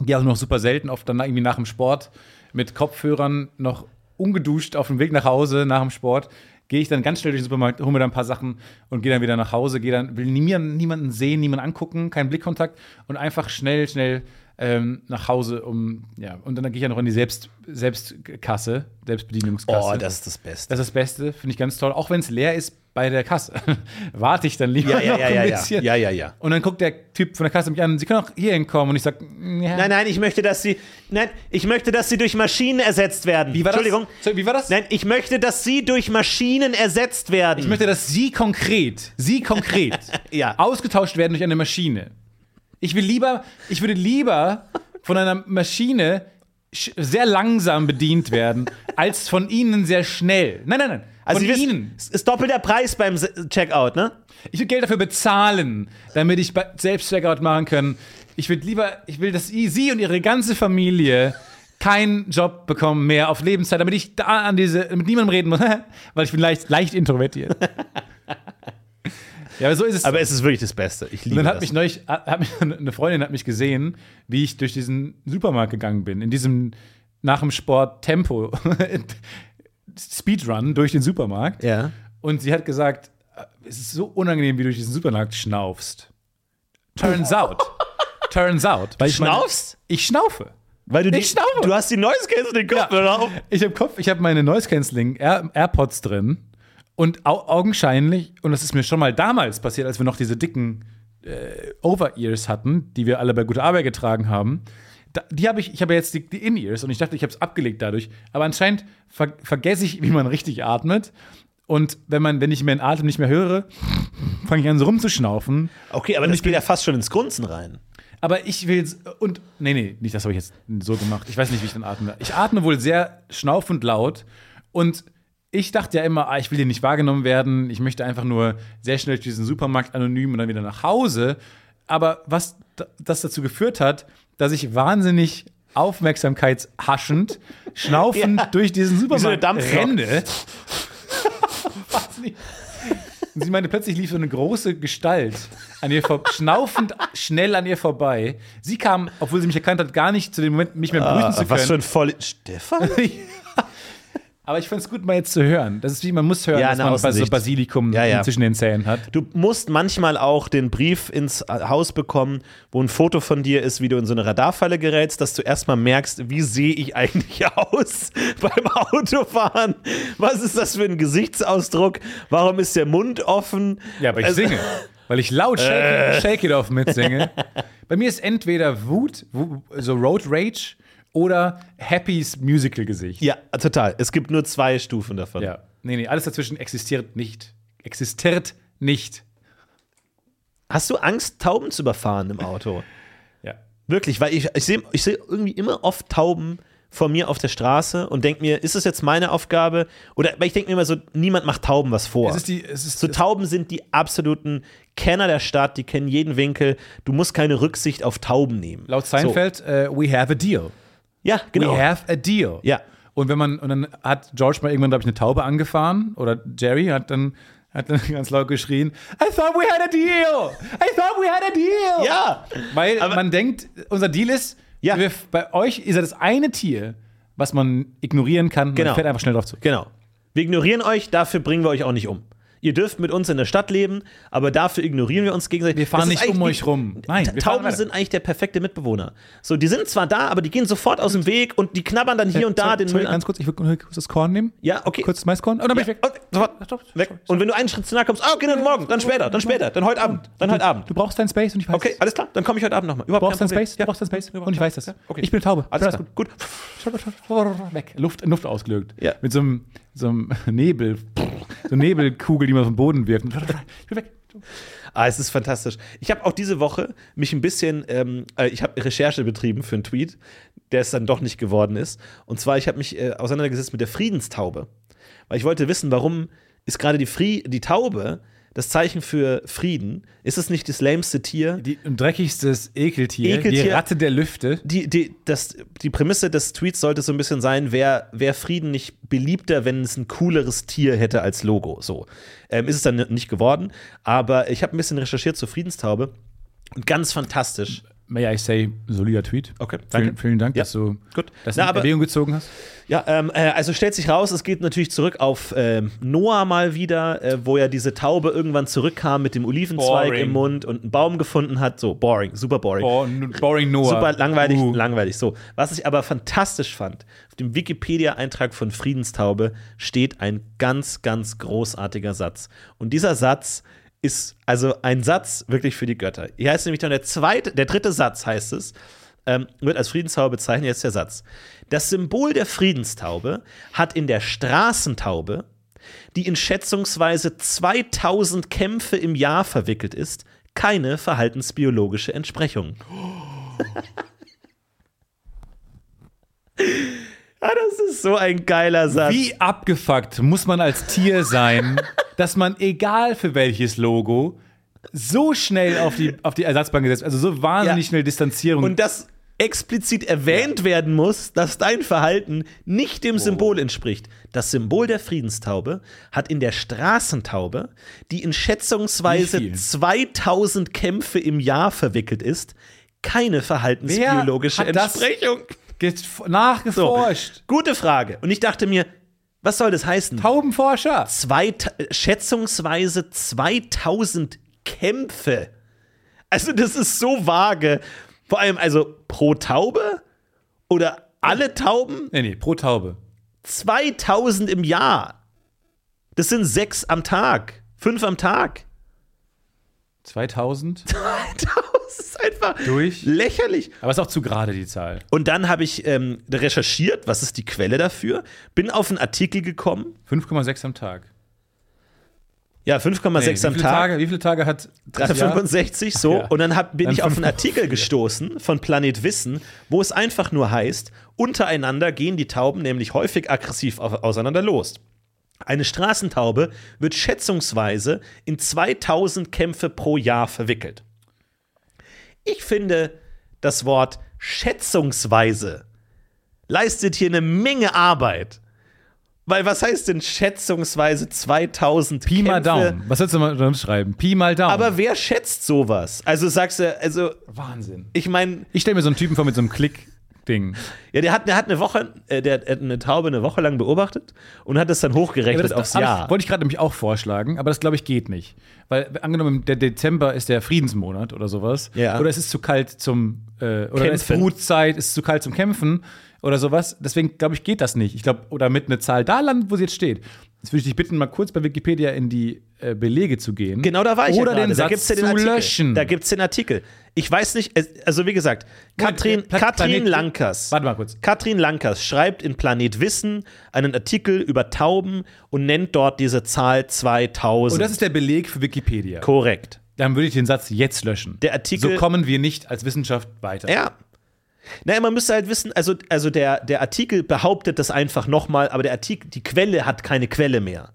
gehe auch noch super selten, oft dann irgendwie nach dem Sport mit Kopfhörern noch ungeduscht auf dem Weg nach Hause nach dem Sport. Gehe ich dann ganz schnell durch den Supermarkt, hole mir dann ein paar Sachen und gehe dann wieder nach Hause, gehe dann, will niemanden, niemanden sehen, niemanden angucken, keinen Blickkontakt und einfach schnell, schnell ähm, nach Hause, um, ja, und dann gehe ich ja noch in die Selbst, Selbstkasse, Selbstbedienungskasse. Oh, das ist das Beste. Das ist das Beste, finde ich ganz toll. Auch wenn es leer ist bei der Kasse. Warte ich dann lieber Ja, ja, noch ja, ein ja, ja. bisschen. Ja, ja, ja. Und dann guckt der Typ von der Kasse mich an, Sie können auch hier hinkommen. Und ich sage, Nein, nein, ich möchte, dass sie. Nein, ich möchte, dass sie durch Maschinen ersetzt werden. Wie war das? Entschuldigung. So, wie war das? Nein, ich möchte, dass sie durch Maschinen ersetzt werden. Ich möchte, dass Sie konkret, Sie konkret Ja. ausgetauscht werden durch eine Maschine. Ich will lieber, ich würde lieber von einer Maschine sch- sehr langsam bedient werden, als von Ihnen sehr schnell. Nein, nein, nein. Von also, wissen, Ihnen. es ist doppelter Preis beim Checkout, ne? Ich will Geld dafür bezahlen, damit ich selbst Checkout machen kann. Ich will lieber, ich will, dass Sie, Sie und Ihre ganze Familie keinen Job bekommen mehr auf Lebenszeit, damit ich da an diese, mit niemandem reden muss, weil ich bin leicht, leicht introvertiert. ja, aber so ist es. Aber es ist wirklich das Beste. Ich und liebe dann hat das. mich neulich, hat mich, eine Freundin hat mich gesehen, wie ich durch diesen Supermarkt gegangen bin, in diesem nach dem Sport Tempo Speedrun durch den Supermarkt. ja. Und sie hat gesagt, es ist so unangenehm, wie du durch diesen Supermarkt schnaufst. Turns out. Turns out. Weil ich meine- schnaufst? ich schnaufe. Weil du Ich die, schnaufe. Du hast die Noise Canceling Kopfhörer auf. Ich habe Kopf, ich habe meine Noise Cancelling Air, AirPods drin und au augenscheinlich und das ist mir schon mal damals passiert, als wir noch diese dicken äh, Over-Ears hatten, die wir alle bei guter Arbeit getragen haben. Da, die habe ich, ich habe jetzt die, die In-Ears und ich dachte, ich habe es abgelegt dadurch. Aber anscheinend ver vergesse ich, wie man richtig atmet. Und wenn man, wenn ich meinen Atem nicht mehr höre, fange ich an so rumzuschnaufen. Okay, aber das geht ja fast schon ins Grunzen rein. Aber ich will und nee, nee, nicht das habe ich jetzt so gemacht. Ich weiß nicht, wie ich dann atme. Ich atme wohl sehr schnaufend laut und ich dachte ja immer, ah, ich will hier nicht wahrgenommen werden. Ich möchte einfach nur sehr schnell durch diesen Supermarkt anonym und dann wieder nach Hause. Aber was das dazu geführt hat, dass ich wahnsinnig aufmerksamkeitshaschend, schnaufend Ja. durch diesen so Supermarkt Dampflok. renne. Und sie meinte, plötzlich lief so eine große Gestalt an ihr vor schnaufend schnell an ihr vorbei. Sie kam, obwohl sie mich erkannt hat, gar nicht zu dem Moment, mich mehr begrüßen zu können. Ah, was für ein voll. Stefan? Aber ich finde es gut, mal jetzt zu hören. Das ist wie, man muss hören, Ja, dass man bei so Außensicht. Basilikum Ja, ja. zwischen den Zähnen hat. Du musst manchmal auch den Brief ins Haus bekommen, wo ein Foto von dir ist, wie du in so eine Radarfalle gerätst, dass du erstmal merkst, wie sehe ich eigentlich aus beim Autofahren? Was ist das für ein Gesichtsausdruck? Warum ist der Mund offen? Ja, aber ich Also- singe. Weil ich laut Shake, Shake It Off mitsinge. Bei mir ist entweder Wut, Wu- so Road Rage oder Happys Musical-Gesicht. Ja, total. Es gibt nur zwei Stufen davon. Ja. Nee, nee, alles dazwischen existiert nicht. Existiert nicht. Hast du Angst, Tauben zu überfahren im Auto? Ja. Wirklich, weil ich, ich sehe ich seh irgendwie immer oft Tauben vor mir auf der Straße und denke mir, ist es jetzt meine Aufgabe? Oder weil ich denke mir immer so, niemand macht Tauben was vor. Es ist die, es ist so Tauben sind die absoluten Kenner der Stadt, die kennen jeden Winkel. Du musst keine Rücksicht auf Tauben nehmen. laut Seinfeld, äh, we have a deal. Ja, genau. We have a deal. Ja. Und wenn man, und dann hat George mal irgendwann, glaube ich, eine Taube angefahren oder Jerry hat dann, hat dann ganz laut geschrien, I thought we had a deal! I thought we had a deal! Ja. Weil Aber- man denkt, unser Deal ist, Ja. wir, bei euch ist er das eine Tier, was man ignorieren kann. Genau. Man fährt einfach schnell drauf zu. Genau. Wir ignorieren euch, dafür bringen wir euch auch nicht um. Ihr dürft mit uns in der Stadt leben, aber dafür ignorieren wir uns gegenseitig. Wir fahren nicht um euch rum. Nein, Tauben sind eigentlich der perfekte Mitbewohner. So, die sind zwar da, aber die gehen sofort aus dem Weg und die knabbern dann hier und da den Müll Sorry, an. ganz kurz, ich will kurz das Korn nehmen. Ja, okay. Kurz das Maiskorn. Oh, dann bin ich weg. Und sofort weg. Und wenn du einen Schritt zu nahe kommst, ah, okay, dann morgen, dann später, dann später, dann heute Abend, dann heute Abend. Du brauchst deinen Space und ich weiß Okay, es. alles klar, dann komme ich heute Abend nochmal. Du brauchst deinen. Space, du brauchst deinen Space und ich weiß das. okay. Ich bin Taube. Alles gut. Weg. Luft, Luft ausgelögt. Ja. Mit so einem, so einem Nebel. So Nebelkugel, die man vom Boden wirft. Ich bin weg. Ah, es ist fantastisch. Ich habe auch diese Woche mich ein bisschen, ähm, äh, ich habe Recherche betrieben für einen Tweet, der es dann doch nicht geworden ist. Und zwar, ich habe mich äh, auseinandergesetzt mit der Friedenstaube. Weil ich wollte wissen, warum ist gerade die, die Taube das Zeichen für Frieden? Ist es nicht das lämste Tier? Die dreckigste Ekeltier, die Ekeltier. Ratte der Lüfte. Die, die, das, die Prämisse des Tweets sollte so ein bisschen sein, wäre wär Frieden nicht beliebter, wenn es ein cooleres Tier hätte als Logo. So. Ähm, ist es dann nicht geworden. Aber ich habe ein bisschen recherchiert zur Friedenstaube. Und ganz fantastisch. May I say, solider Tweet. Okay, Vielen, danke. vielen Dank, Ja. dass du Gut. das Na, in aber- Erwägung gezogen hast. Ja, ähm, äh, also stellt sich raus, es geht natürlich zurück auf ähm, Noah mal wieder, äh, wo ja diese Taube irgendwann zurückkam mit dem Olivenzweig Boring. im Mund und einen Baum gefunden hat. So, boring, super boring. Boah, boring Noah. Super langweilig, Uh. langweilig. So, was ich aber fantastisch fand, auf dem Wikipedia-Eintrag von Friedenstaube steht ein ganz, ganz großartiger Satz. Und dieser Satz ist also ein Satz wirklich für die Götter. Hier heißt nämlich dann der zweite, der dritte Satz heißt es, ähm, wird als Friedenstaube bezeichnet, jetzt der Satz. Das Symbol der Friedenstaube hat in der Straßentaube, die in schätzungsweise 2000 Kämpfe im Jahr verwickelt ist, keine verhaltensbiologische Entsprechung. Ah, das ist so ein geiler Satz. Wie abgefuckt muss man als Tier sein, dass man, egal für welches Logo, so schnell auf die, auf die Ersatzbank gesetzt, also so wahnsinnig Ja. schnell Distanzierung. Und dass explizit erwähnt werden muss, dass dein Verhalten nicht dem Symbol entspricht. Das Symbol der Friedenstaube hat in der Straßentaube, die in schätzungsweise viel? 2000 Kämpfe im Jahr verwickelt ist, keine verhaltensbiologische hat das Get- nachgeforscht. Gute Frage. Und ich dachte mir, was soll das heißen? Taubenforscher. zwei, schätzungsweise 2000 Kämpfe. Also, das ist so vage. Vor allem, also pro Taube oder alle Tauben? Nee, nee, pro Taube. 2000 im Jahr. Das sind sechs am Tag, fünf am Tag. 2000. Das ist einfach Durch? lächerlich. Aber ist auch zu gerade die Zahl. Und dann habe ich ähm, recherchiert, was ist die Quelle dafür, bin auf einen Artikel gekommen. 5,6 am Tag. Ja, 5,6 Nee, am Tag. Tage, wie viele Tage hat das Jahr? 365, so. ja. Und dann hab, bin Dann ich auf einen Artikel gestoßen von Planet Wissen, wo es einfach nur heißt, untereinander gehen die Tauben nämlich häufig aggressiv au- auseinander los. Eine Straßentaube wird schätzungsweise in 2000 Kämpfe pro Jahr verwickelt. Ich finde, das Wort schätzungsweise leistet hier eine Menge Arbeit. Weil was heißt denn schätzungsweise 2000 Pi mal Kämpfe? Daumen. Was sollst du mal sonst schreiben? Pi mal Daumen. Aber wer schätzt sowas? Also sagst du, also Wahnsinn. ich meine, Ich stelle mir so einen Typen vor mit so einem Klick, Ding. Ja, der hat, der hat eine Woche, äh, der hat eine Taube eine Woche lang beobachtet und hat das dann hochgerechnet Ja, das, aufs Jahr. Wollte ich gerade nämlich auch vorschlagen, aber das glaube ich geht nicht. Weil angenommen, der Dezember ist der Friedensmonat oder sowas. Ja. Oder es ist zu kalt zum äh, oder es ist Kämpfen. Brutzeit, es ist zu kalt zum Kämpfen oder sowas. Deswegen glaube ich, geht das nicht. Ich glaube, oder mit einer Zahl da landet, wo sie jetzt steht. Jetzt würde ich dich bitten, mal kurz bei Wikipedia in die äh, Belege zu gehen. Genau, da war ich Oder ja den da Satz gibt's ja den zu löschen. Da gibt es den Artikel. Ich weiß nicht, also wie gesagt, Katrin, Pla- Katrin Planet- Lankers. Warte mal kurz. Katrin Lankers schreibt in Planet Wissen einen Artikel über Tauben und nennt dort diese Zahl 2000. Und das ist der Beleg für Wikipedia. korrekt. Dann würde ich den Satz jetzt löschen. Der Artikel- So kommen wir nicht als Wissenschaft weiter. Ja. Naja, man müsste halt wissen, also, also der, der Artikel behauptet das einfach nochmal, aber der Artikel, die Quelle hat keine Quelle mehr.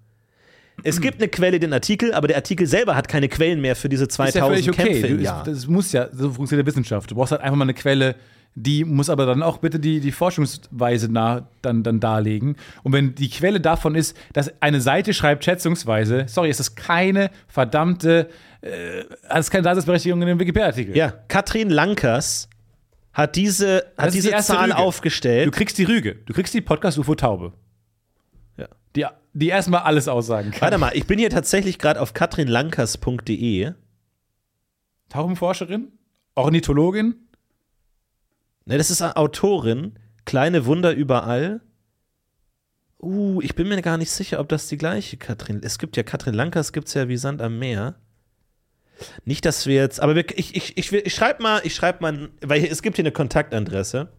Es gibt eine Quelle, den Artikel, aber der Artikel selber hat keine Quellen mehr für diese ist ja 2000 okay. Kämpfe im Jahr. das muss ja, so funktioniert Wissenschaft. Du brauchst halt einfach mal eine Quelle, die muss aber dann auch bitte die, die Forschungsweise nah, dann, dann darlegen. Und wenn die Quelle davon ist, dass eine Seite schreibt schätzungsweise, sorry, es ist keine verdammte, äh, es ist keine Daseinsberechtigung in dem Wikipedia-Artikel. Ja, Katrin Lankers hat diese, hat die diese erste Zahl Rüge. aufgestellt. Du kriegst die Rüge. Du kriegst die Podcast-UFO-Taube. Ja. Die, die erstmal alles aussagen kann. Warte mal, ich bin hier tatsächlich gerade auf katrinlankers.de. Taubenforscherin? Ornithologin? Ne, das ist eine Autorin. Kleine Wunder überall. Uh, ich bin mir gar nicht sicher, ob das die gleiche Katrin. Es gibt ja Katrin Lankers, gibt es ja wie Sand am Meer. Nicht, dass wir jetzt, aber wir, ich, ich, ich, ich schreibe mal, ich schreibe mal, weil es gibt hier eine Kontaktadresse.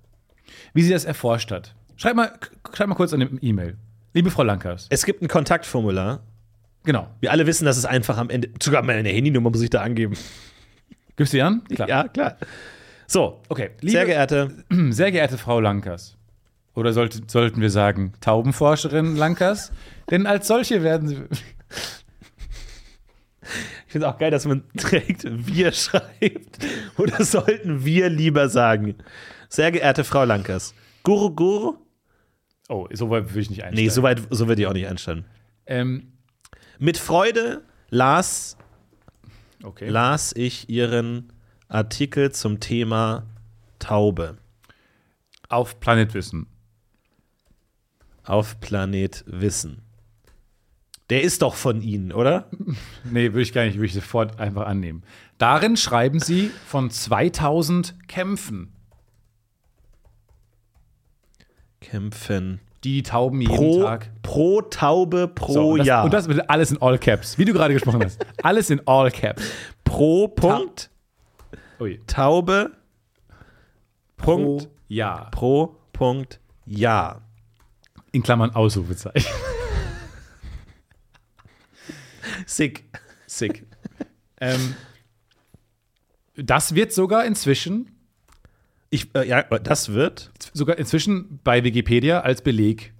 Wie sie das erforscht hat. Schreib mal, schreib mal kurz an eine E-Mail. Liebe Frau Lankers. Es gibt ein Kontaktformular. Genau. Wir alle wissen, dass es einfach am Ende, sogar meine Handynummer muss ich da angeben. Gibst du die an? Klar. Ja, klar. So, Okay. sehr geehrte, sehr geehrte Frau Lankers. Oder sollte, sollten wir sagen, Taubenforscherin Lankers? Denn als solche werden sie. Ich finde es auch geil, dass man direkt wir schreibt. Oder sollten wir lieber sagen? Sehr geehrte Frau Lankers. Guru Guru? Oh, so weit würde ich nicht einsteigen. Nee, so weit so wird die auch nicht anstanden. Ähm, Mit Freude las, okay. las ich ihren Artikel zum Thema Taube Auf Planet Wissen. auf Planet Wissen. Der ist doch von Ihnen, oder? Nee, würde ich gar nicht, würde ich sofort einfach annehmen. Darin schreiben sie von 2000 Kämpfen, Kämpfen. die die Tauben jeden Pro, Tag. pro Taube pro So, und das, Jahr. Und das bitte alles in All Caps, wie du gerade gesprochen hast. Alles in All Caps. pro Punkt Ui. Taube Punkt Pro Jahr. pro Punkt Jahr. In Klammern Ausrufezeichen. Sick. Sick. ähm, das wird sogar inzwischen, Ich, äh, ja, das wird sogar inzwischen bei Wikipedia als Beleg,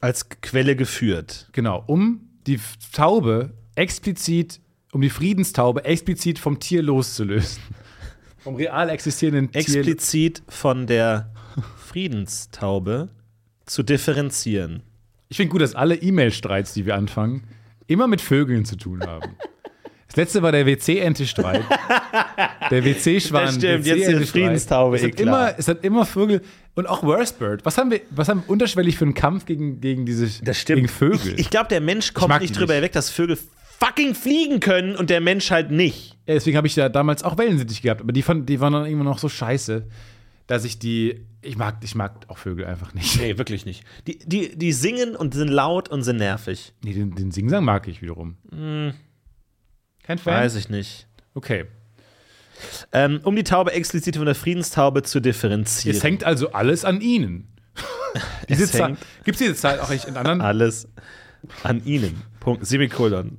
als Quelle geführt. genau, um die Taube explizit, um die Friedenstaube explizit vom Tier loszulösen. Vom real existierenden Tier. Explizit von der Friedenstaube zu differenzieren. Ich finde gut, dass alle E-Mail-Streits, die wir anfangen, immer mit Vögeln zu tun haben. Das letzte war der WC-Ente-Streit. Der WC-Schwan. Das stimmt, jetzt die. Friedenstaube, Es eh hat, klar. immer, es hat immer Vögel und auch Worstbird. Was haben wir, was haben wir unterschwellig für einen Kampf gegen, gegen diese Das stimmt. gegen Vögel? Ich, ich glaube, der Mensch kommt nicht drüber hinweg, dass Vögel fucking fliegen können und der Mensch halt nicht. Ja, deswegen habe ich ja damals auch Wellensittich gehabt, aber die, fand, die waren dann immer noch so scheiße, dass ich die. Ich mag, ich mag auch Vögel einfach nicht. Nee, wirklich nicht. Die, die, die singen und sind laut und sind nervig. Nee, den, den Singsang mag ich wiederum. Kein Fan? Weiß ich nicht. Okay. Ähm, um die Taube explizit von der Friedenstaube zu differenzieren. Es hängt also alles an ihnen. diese Es Zahl, Gibt es diese Zahl auch echt in anderen? alles an ihnen. Punkt. Semikolon.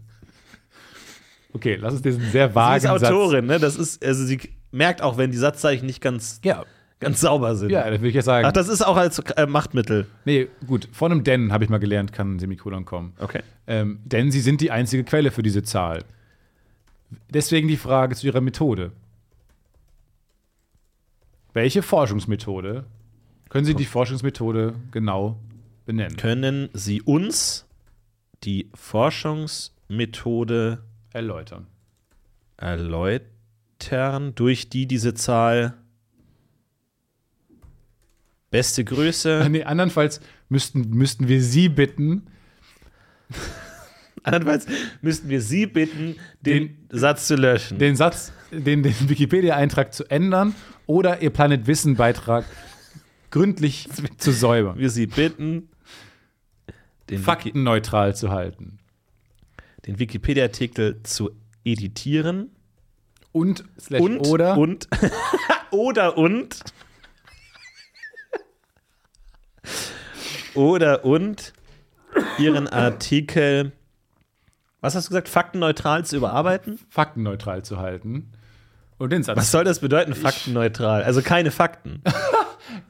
Okay, lass uns diesen sehr Sie ist vagen Satz. Autorin, ne? Das ist, also sie merkt auch, wenn die Satzzeichen nicht ganz, Ja, ganz sauber sind. ja, das würde ich ja sagen. Ach, das ist auch als äh, Machtmittel. nee, gut. Von einem denn, habe ich mal gelernt, kann ein Semikolon kommen. Okay. Ähm, denn sie sind die einzige Quelle für diese Zahl. Deswegen die Frage zu ihrer Methode. Welche Forschungsmethode? Können Sie die Forschungsmethode genau benennen? Können Sie uns die Forschungsmethode Erläutern. erläutern, durch die diese Zahl Beste Grüße. Nee, andernfalls müssten, müssten wir Sie bitten, Andernfalls müssten wir Sie bitten, den, Satz zu löschen. den Satz, den, den Wikipedia-Eintrag zu ändern oder Ihr Planet Wissen-Beitrag gründlich zu säubern. wir Sie bitten, den, Wiki Faktenneutral zu halten. den Wikipedia-Artikel zu editieren Und, slash und oder und oder und oder und Ihren Artikel was hast du gesagt? Faktenneutral zu überarbeiten? faktenneutral zu halten. Und den Satz. Was soll das bedeuten, faktenneutral? Also keine Fakten.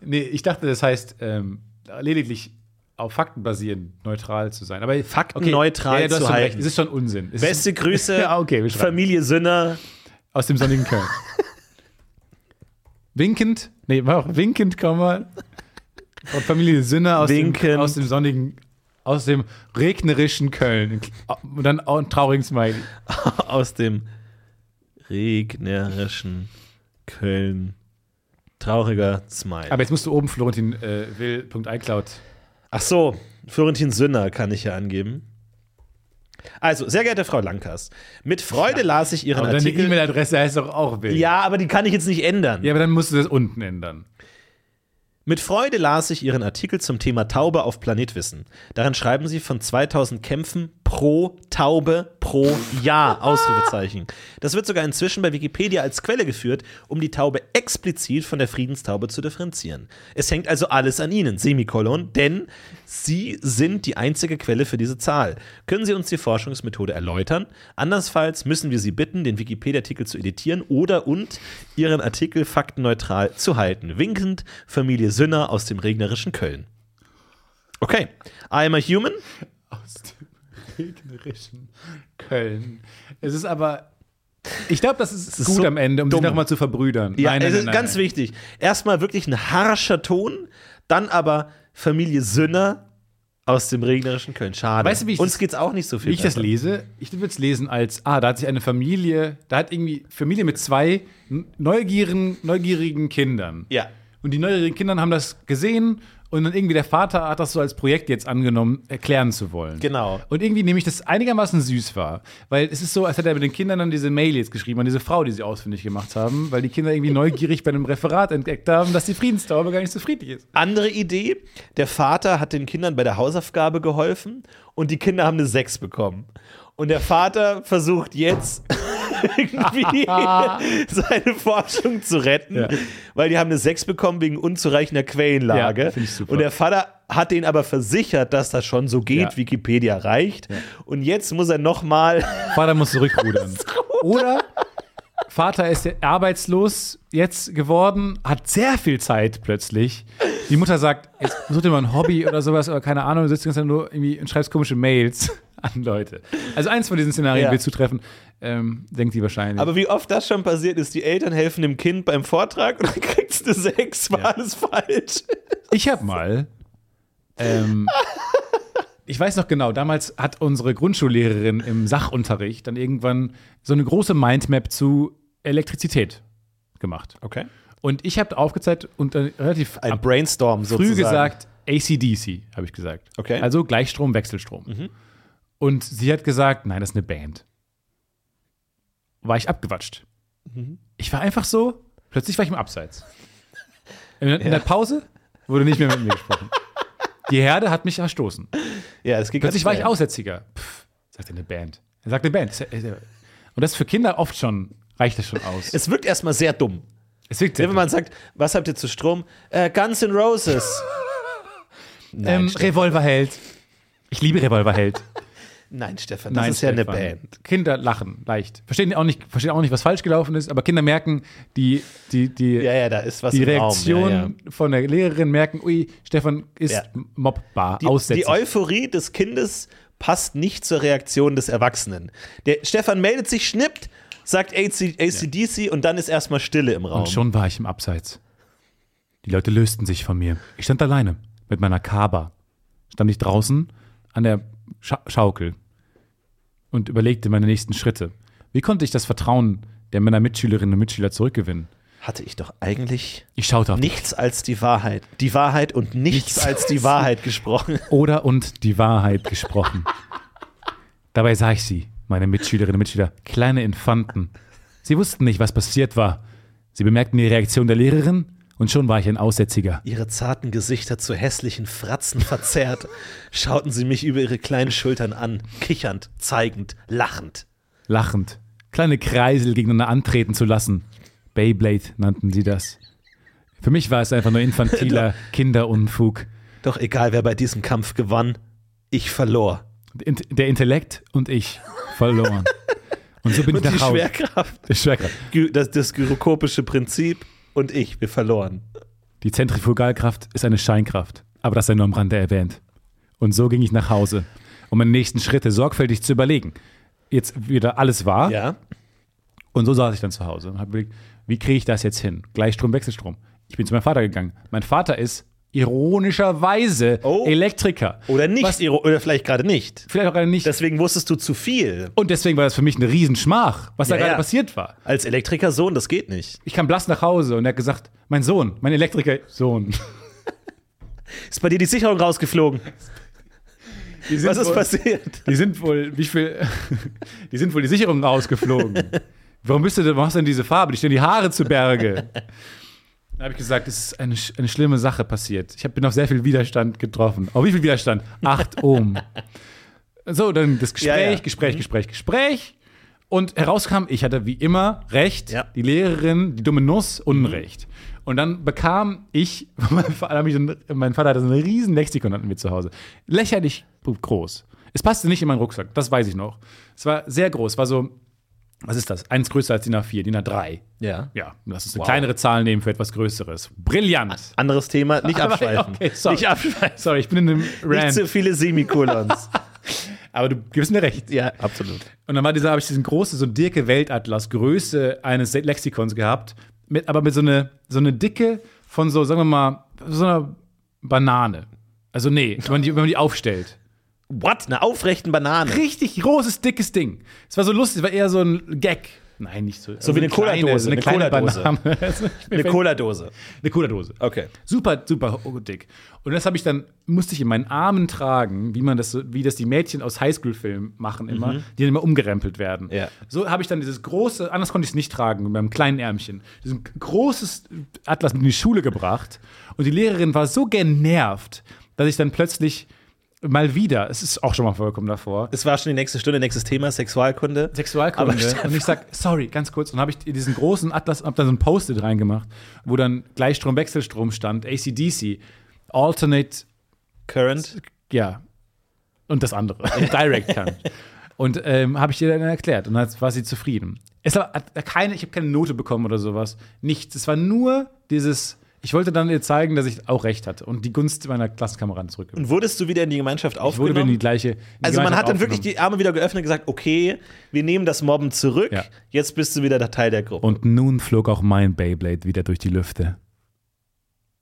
Nee, ich dachte, das heißt ähm, lediglich auf Fakten basierend neutral zu sein. Aber Faktenneutral ja, ja, zu halten. Es ist schon Unsinn. Es Beste Grüße, Ja, okay. Familie Sünner. aus dem sonnigen Köln. winkend, nee, war auch winkend, Komma. Von Familie Sünner aus dem, aus dem sonnigen, aus dem regnerischen Köln. Und dann auch ein traurigen Smiley. aus dem regnerischen Köln. Trauriger Smile. Aber jetzt musst du oben Florentin äh, will.icloud. Ach so, Florentin Sünner kann ich ja angeben. Also, sehr geehrte Frau Lankas, mit Freude las ich Ihren Aber deine Artikel. E-Mail-Adresse heißt doch auch will. ja, aber die kann ich jetzt nicht ändern. Ja, aber dann musst du das unten ändern. Mit Freude las ich Ihren Artikel zum Thema Taube auf Planetwissen. Darin schreiben Sie von 2000 Kämpfen pro Taube pro Jahr, Ausrufezeichen. Das wird sogar inzwischen bei Wikipedia als Quelle geführt, um die Taube explizit von der Friedenstaube zu differenzieren. Es hängt also alles an Ihnen, Semikolon, denn Sie sind die einzige Quelle für diese Zahl. Können Sie uns die Forschungsmethode erläutern? Andernfalls müssen wir Sie bitten, den Wikipedia-Artikel zu editieren oder und Ihren Artikel faktenneutral zu halten. Winkend, Familie Sünner aus dem regnerischen Köln. Okay, I am a human. Aus dem regnerischen Köln. Es ist aber. Ich glaube, das ist, ist gut so am Ende, um dumm. sich nochmal zu verbrüdern. Ja, Nein, nein, es ist nein, ganz wichtig. Erstmal wirklich ein harscher Ton, dann aber Familie Sünner aus dem regnerischen Köln. Schade. Weißt du, wie ich Uns das- geht's auch nicht so viel. Wie ich das lese, ich würde es lesen als, ah, da hat sich eine Familie, da hat irgendwie Familie mit zwei neugierigen, neugierigen Kindern. Ja. Und die neugierigen Kinder haben das gesehen und dann irgendwie der Vater hat das so als Projekt jetzt angenommen, erklären zu wollen. Genau. Und irgendwie nehme ich das einigermaßen süß war. Weil es ist so, als hätte er mit den Kindern dann diese Mail jetzt geschrieben an diese Frau, die sie ausfindig gemacht haben, weil die Kinder irgendwie neugierig bei einem Referat entdeckt haben, dass die Friedenstaube gar nicht so friedlich ist. Andere Idee: Der Vater hat den Kindern bei der Hausaufgabe geholfen und die Kinder haben eine 6 bekommen. Und der Vater versucht jetzt irgendwie seine Forschung zu retten, Ja. weil die haben eine 6 bekommen wegen unzureichender Quellenlage. Ja, ich super. Und der Vater hat denen aber versichert, dass das schon so geht, Ja. Wikipedia reicht. Und jetzt muss er nochmal. Vater muss zurückrudern. Oder Vater ist ja arbeitslos jetzt geworden, hat sehr viel Zeit plötzlich. Die Mutter sagt, jetzt such dir mal ein Hobby oder sowas oder keine Ahnung, du sitzt die ganze Zeit nur irgendwie und schreibst komische Mails an Leute. Also eins von diesen Szenarien Ja. wird zutreffen, ähm, denkt die wahrscheinlich. Aber wie oft das schon passiert ist, die Eltern helfen dem Kind beim Vortrag und dann kriegst du eine 6, war Ja. alles falsch. Ich habe mal. Ähm, ich weiß noch genau, damals hat unsere Grundschullehrerin im Sachunterricht dann irgendwann so eine große Mindmap zu Elektrizität gemacht. Okay. Und ich habe aufgezeigt und dann relativ Ein Brainstorm früh sozusagen. gesagt ACDC, habe ich gesagt. Okay. Mhm. Also Gleichstrom, Wechselstrom. Und sie hat gesagt, nein, das ist eine Band. War ich abgewatscht. Mhm. Ich war einfach so, plötzlich war ich im Abseits. In, in der Pause wurde nicht mehr mit mir gesprochen. Die Herde hat mich erstoßen. Ja, es geht Plötzlich war ich. Aussätziger. Pff, sagt er eine Band. Er sagt eine Band. Und das für Kinder oft schon, reicht das schon aus. Es wirkt erstmal sehr dumm. Es wirkt Wenn man sagt, was habt ihr zu Strom? Äh, Guns N' Roses. Nein, ähm. Revolverheld. Ich liebe Revolverheld. Nein, Stefan, das ist ja Stefan. eine Band. Kinder lachen leicht. Verstehen auch nicht, verstehen auch nicht, was falsch gelaufen ist, aber Kinder merken, die, die, die, Ja, ja, da ist was die Reaktion. Ja, ja. von der Lehrerin merken, ui, Stefan ist Ja. mobbar, Die, die Euphorie des Kindes passt nicht zur Reaktion des Erwachsenen. Der Stefan meldet sich, schnippt, sagt AC, ACDC und dann ist erstmal Stille im Raum. Und schon war ich im Abseits. Die Leute lösten sich von mir. Ich stand alleine mit meiner Kaba. Stand ich draußen an der Scha Schaukel und überlegte meine nächsten Schritte. Wie konnte ich das Vertrauen der meiner Mitschülerinnen und Mitschüler zurückgewinnen? hatte ich doch eigentlich Ich schaute auf dich. nichts als die Wahrheit. Die Wahrheit und nichts, Nichts. als die Wahrheit gesprochen. Oder und die Wahrheit gesprochen. Dabei sah ich sie, meine Mitschülerinnen und Mitschüler, kleine Infanten. Sie wussten nicht, was passiert war. Sie bemerkten die Reaktion der Lehrerin und schon war ich ein Aussätziger. Ihre zarten Gesichter zu hässlichen Fratzen verzerrt, schauten sie mich über ihre kleinen Schultern an, kichernd, zeigend, lachend. Lachend, kleine Kreisel gegeneinander antreten zu lassen. Beyblade nannten sie das. Für mich war es einfach nur infantiler Kinderunfug. Doch egal, wer bei diesem Kampf gewann, ich verlor. Der Intellekt und ich verloren. Und so bin Und ich nach Hause. Schwerkraft, Schwerkraft. Das, das gyrokopische Prinzip und ich, wir verloren. Die Zentrifugalkraft ist eine Scheinkraft, aber das sei nur am Rande erwähnt. Und so ging ich nach Hause, um meine nächsten Schritte sorgfältig zu überlegen. Jetzt wieder alles war. Ja? Und so saß ich dann zu Hause und habe überlegt, wie kriege ich das jetzt hin? Gleichstrom, Wechselstrom. Ich bin zu meinem Vater gegangen. Mein Vater ist ironischerweise Oh. Elektriker. Oder nicht, Was, oder vielleicht gerade nicht. vielleicht auch gerade nicht. Deswegen wusstest du zu viel. und deswegen war das für mich eine Riesenschmach, was da Ja, gerade ja. passiert war. Als Elektrikersohn, das geht nicht. Ich kam blass nach Hause und er hat gesagt, mein Sohn, mein Elektriker-Sohn. Ist bei dir die Sicherung rausgeflogen? Was ist wohl- passiert? Die sind wohl, wie viel, die sind wohl die Sicherungen rausgeflogen. Warum bist du denn, warum hast du denn diese Farbe? Die stehen die Haare zu Berge. Da habe ich gesagt, es ist eine, eine schlimme Sache passiert. Ich hab, bin auf sehr viel Widerstand getroffen. Auf wie viel Widerstand? Acht Ohm. So, dann das Gespräch, Ja, ja. Gespräch, Gespräch, Gespräch. Und herauskam, ich hatte wie immer recht, Ja. die Lehrerin, die dumme Nuss, Unrecht. Und dann bekam ich, mein Vater, mein Vater hatte so ein riesen Lexikon hatten wir zu Hause. Lächerlich groß. Es passte nicht in meinen Rucksack, das weiß ich noch. Es war sehr groß, war so, was ist das? Eins größer als DIN A4, DIN A3. Ja. Ja, lass uns eine Wow. kleinere Zahl nehmen für etwas Größeres. Brillant. Anderes Thema, nicht Aber- abschweifen. okay, sorry. Nicht abschweifen. Sorry, ich bin in einem Nicht Rant. zu viele Semikolons. Aber du gibst mir recht. ja, absolut. Und dann war dieser, habe ich diesen großen, so Dirke Weltatlas, Größe eines Lexikons gehabt, mit, aber mit so eine, so eine Dicke von so, sagen wir mal, so einer Banane. Also nee, wenn man die, wenn man die aufstellt. What? Eine aufrechten Banane. Richtig großes, dickes Ding. Es war so lustig, es war eher so ein Gag. Nein, nicht so. So wie eine Cola-Dose, Eine Cola-Dose. Banane. Also, Eine Cola-Dose. Eine Cola-Dose. Okay. Super, super dick. Und das habe ich dann, musste ich in meinen Armen tragen, wie man das, wie das die Mädchen aus Highschool-Filmen machen immer, die dann immer umgerempelt werden. Ja. So habe ich dann dieses große, anders konnte ich es nicht tragen, mit meinem kleinen Ärmchen, dieses großes Atlas mit in die Schule gebracht. Und die Lehrerin war so genervt, dass ich dann plötzlich mal wieder, es ist auch schon mal vorgekommen davor, Es war schon die nächste Stunde, nächstes Thema, Sexualkunde. Sexualkunde. Aber und ich sag, sorry, ganz kurz. Und habe ich diesen großen Atlas, hab da so ein Post-it reingemacht, wo dann Gleichstrom, Wechselstrom stand, ACDC, Alternate, Current. ja, und das andere, Direct kann. Und ähm, habe ich ihr dann erklärt und dann war sie zufrieden. Es war keine, ich habe keine Note bekommen oder sowas. Nichts. Es war nur dieses, ich wollte dann ihr zeigen, dass ich auch recht hatte und die Gunst meiner Klassenkameraden zurück. Und wurdest du wieder in die Gemeinschaft Ich wurde aufgenommen? in die gleiche. in die also man hat dann wirklich aufgenommen. die Arme wieder geöffnet und gesagt, okay, wir nehmen das Mobben zurück, Ja. jetzt bist du wieder der Teil der Gruppe. Und nun flog auch mein Beyblade wieder durch die Lüfte.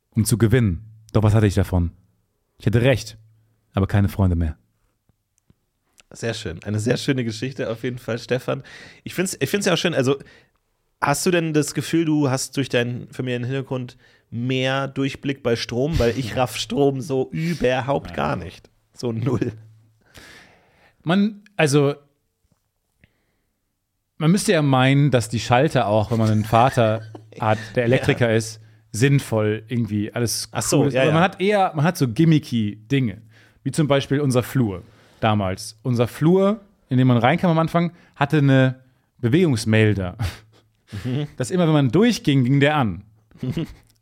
Um zu gewinnen. Doch was hatte ich davon? Ich hatte recht, aber keine Freunde mehr. Sehr schön. Eine sehr schöne Geschichte auf jeden Fall, Stefan. Ich finde es ich find's ja auch schön, also hast du denn das Gefühl, du hast durch deinen Familienhintergrund mehr Durchblick bei Strom? Weil ich raff Strom so überhaupt gar nicht. So null. Man, also, man müsste ja meinen, dass die Schalter auch, wenn man einen Vater hat, der Elektriker ist, sinnvoll irgendwie alles Ach so, cool ist. ja, Aber ja. man hat eher, man hat so gimmicky Dinge. Wie zum Beispiel unser Flur damals. Unser Flur, in dem man reinkam am Anfang, hatte eine Bewegungsmelder. Mhm. Dass immer, wenn man durchging, ging der an.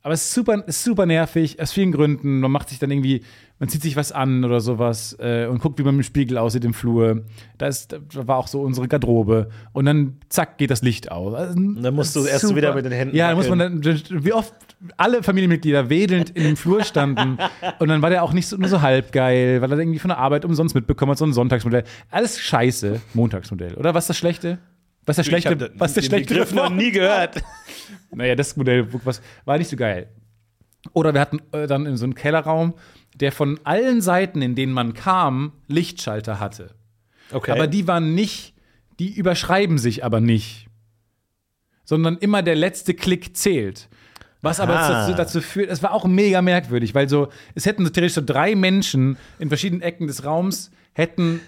Aber es ist super, super nervig, aus vielen Gründen. Man macht sich dann irgendwie, man zieht sich was an oder sowas äh, und guckt, wie man im Spiegel aussieht im Flur. Da, ist, da war auch so unsere Garderobe. Und dann, zack, geht das Licht aus. Also, dann musst du erst wieder mit den Händen Ja, dann muss man dann, wie oft alle Familienmitglieder wedelnd in dem Flur standen. und dann war der auch nicht so, nur so halb geil, weil er irgendwie von der Arbeit umsonst mitbekommen hat, so ein Sonntagsmodell. Alles scheiße, Montagsmodell. Oder was ist das Schlechte? Was hab Schlechte? da- Was den Schlechte? Begriff noch nie gehört. Naja, das Modell was, war nicht so geil. Oder wir hatten äh, dann in so einem Kellerraum, der von allen Seiten, in denen man kam, Lichtschalter hatte. Okay. Aber die waren nicht, die überschreiben sich aber nicht. sondern immer der letzte Klick zählt. Was aber dazu, dazu, führt, es war auch mega merkwürdig, weil so, es hätten so theoretisch so drei Menschen in verschiedenen Ecken des Raums hätten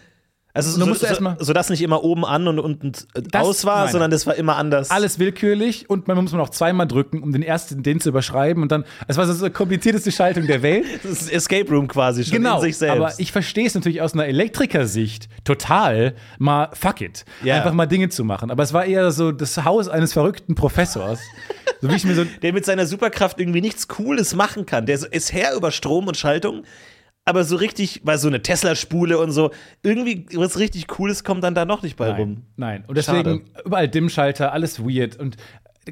also so, so, so, so dass nicht immer oben an und unten aus war, meine. sondern das war immer anders. Alles willkürlich und man muss man auch zweimal drücken, um den ersten den zu überschreiben und dann, es war so die komplizierteste Schaltung der Welt. Das ist Escape Room quasi schon genau, in sich selbst. aber ich verstehe es natürlich aus einer Elektrikersicht total, mal fuck it, ja. einfach mal Dinge zu machen. Aber es war eher so das Haus eines verrückten Professors. so wie ich mir so der mit seiner Superkraft irgendwie nichts Cooles machen kann. Der ist Herr über Strom und Schaltung aber so richtig, weil so eine Tesla-Spule und so, irgendwie was richtig Cooles kommt dann da noch nicht bei nein, rum. Nein, und deswegen Schade. überall Dimmschalter, alles weird und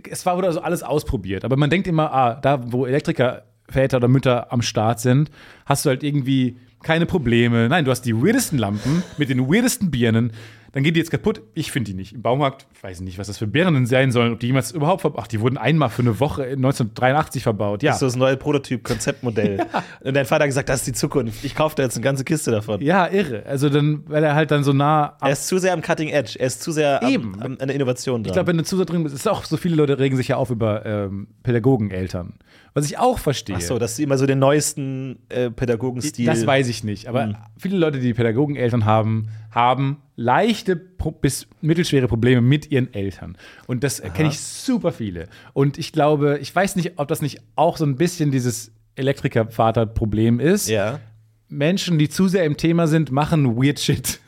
es war wurde also alles ausprobiert. Aber man denkt immer, ah, da wo Elektrikerväter oder Mütter am Start sind, hast du halt irgendwie keine Probleme. Nein, du hast die weirdesten Lampen mit den weirdesten Birnen dann geht die jetzt kaputt. Ich finde die nicht. Im Baumarkt, ich weiß nicht, was das für Birnen sein sollen, ob die jemals überhaupt verbaut. Ach, die wurden einmal für eine Woche 1983 verbaut. Ja. Das ist das neue Prototyp-Konzeptmodell. ja. Und dein Vater hat gesagt, das ist die Zukunft. Ich kaufe da jetzt eine ganze Kiste davon. Ja, irre. Also dann, weil er halt dann so nah. Er ist zu sehr am Cutting Edge. Er ist zu sehr Eben. Am, an der Innovation dran. Ich glaube, wenn du zu sehr drin bist, ist auch so viele Leute regen sich ja auf über ähm, Pädagogeneltern. Was ich auch verstehe. Ach so, dass sie immer so den neuesten äh, Pädagogenstil. Das weiß ich nicht. Aber mhm. viele Leute, die Pädagogeneltern haben, haben leichte bis mittelschwere Probleme mit ihren Eltern. Und das kenne ich super viele. Und ich glaube, ich weiß nicht, ob das nicht auch so ein bisschen dieses Elektrikervater-Problem ist. Ja. Menschen, die zu sehr im Thema sind, machen weird shit.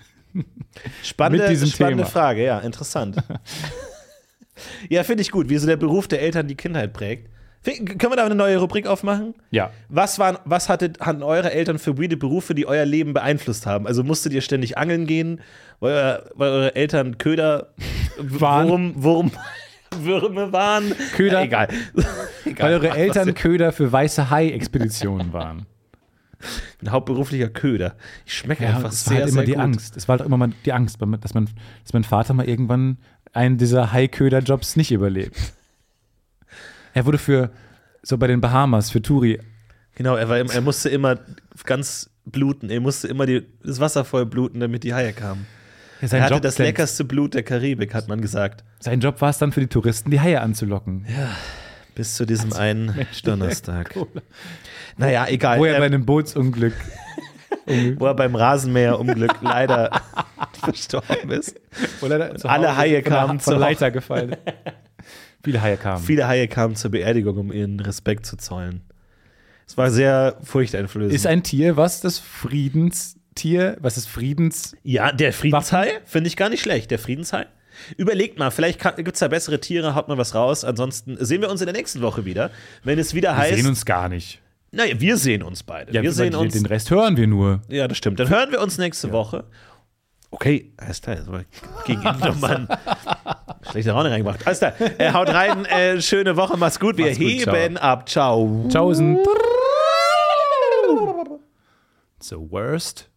Spannende, spannende Frage, ja, interessant. ja, finde ich gut, wie so der Beruf der Eltern die Kindheit prägt. Können wir da eine neue Rubrik aufmachen? Ja. Was, waren, was hatte, hatten eure Eltern für weirde Berufe, die euer Leben beeinflusst haben? Also musstet ihr ständig angeln gehen, weil, weil eure Eltern Köder, waren. Wurm, Wurm, Würme waren? Köder. Ja, egal. egal. Weil eure Eltern Köder für weiße Hai-Expeditionen waren. Ein hauptberuflicher Köder. Ich schmecke ja, einfach es sehr, war halt immer die gut. Angst. Es war halt immer mal die Angst, dass, man, dass mein Vater mal irgendwann einen dieser Hai-Köder-Jobs nicht überlebt. Er wurde für, so bei den Bahamas, für Turi. Genau, er, war, er musste immer ganz bluten. Er musste immer die, das Wasser voll bluten, damit die Haie kamen. Ja, er hatte Job das leckerste Blut der Karibik, hat man gesagt. Sein Job war es dann für die Touristen, die Haie anzulocken. Ja, bis zu diesem also, einen Mensch, Donnerstag. Naja, egal. Wo er bei einem Bootsunglück wo er beim Rasenmäherunglück leider verstorben ist. Alle Haie kamen zur Leiter gefallen. Viele Haie kamen. Viele Haie kamen zur Beerdigung, um ihren Respekt zu zollen. Es war sehr furchteinflößend. Ist ein Tier, was das Friedenstier, was ist Friedens. Ja, der Friedenshai finde ich gar nicht schlecht. Der Friedenshai. Überlegt mal, vielleicht gibt es da bessere Tiere, haut mal was raus. Ansonsten sehen wir uns in der nächsten Woche wieder, wenn es wieder wir heißt. Wir sehen uns gar nicht. Naja, wir sehen uns beide. Ja, wir sehen uns. Den Rest hören wir nur. Ja, das stimmt. Dann hören wir uns nächste ja. Woche. Okay, alles klar. Gegen Mann. Schlechte Raune reingebracht. Alles klar. Äh, haut rein. Äh, schöne Woche. Mach's gut. Wir Mach's gut, heben ciao. ab. Ciao. Tschaußen. The worst.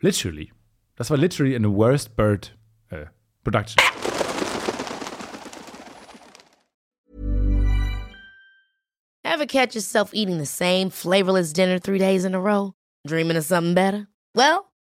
Literally. Das war literally in the worst bird uh, production. Ever catch yourself eating the same flavorless dinner three days in a row? Dreaming of something better? Well,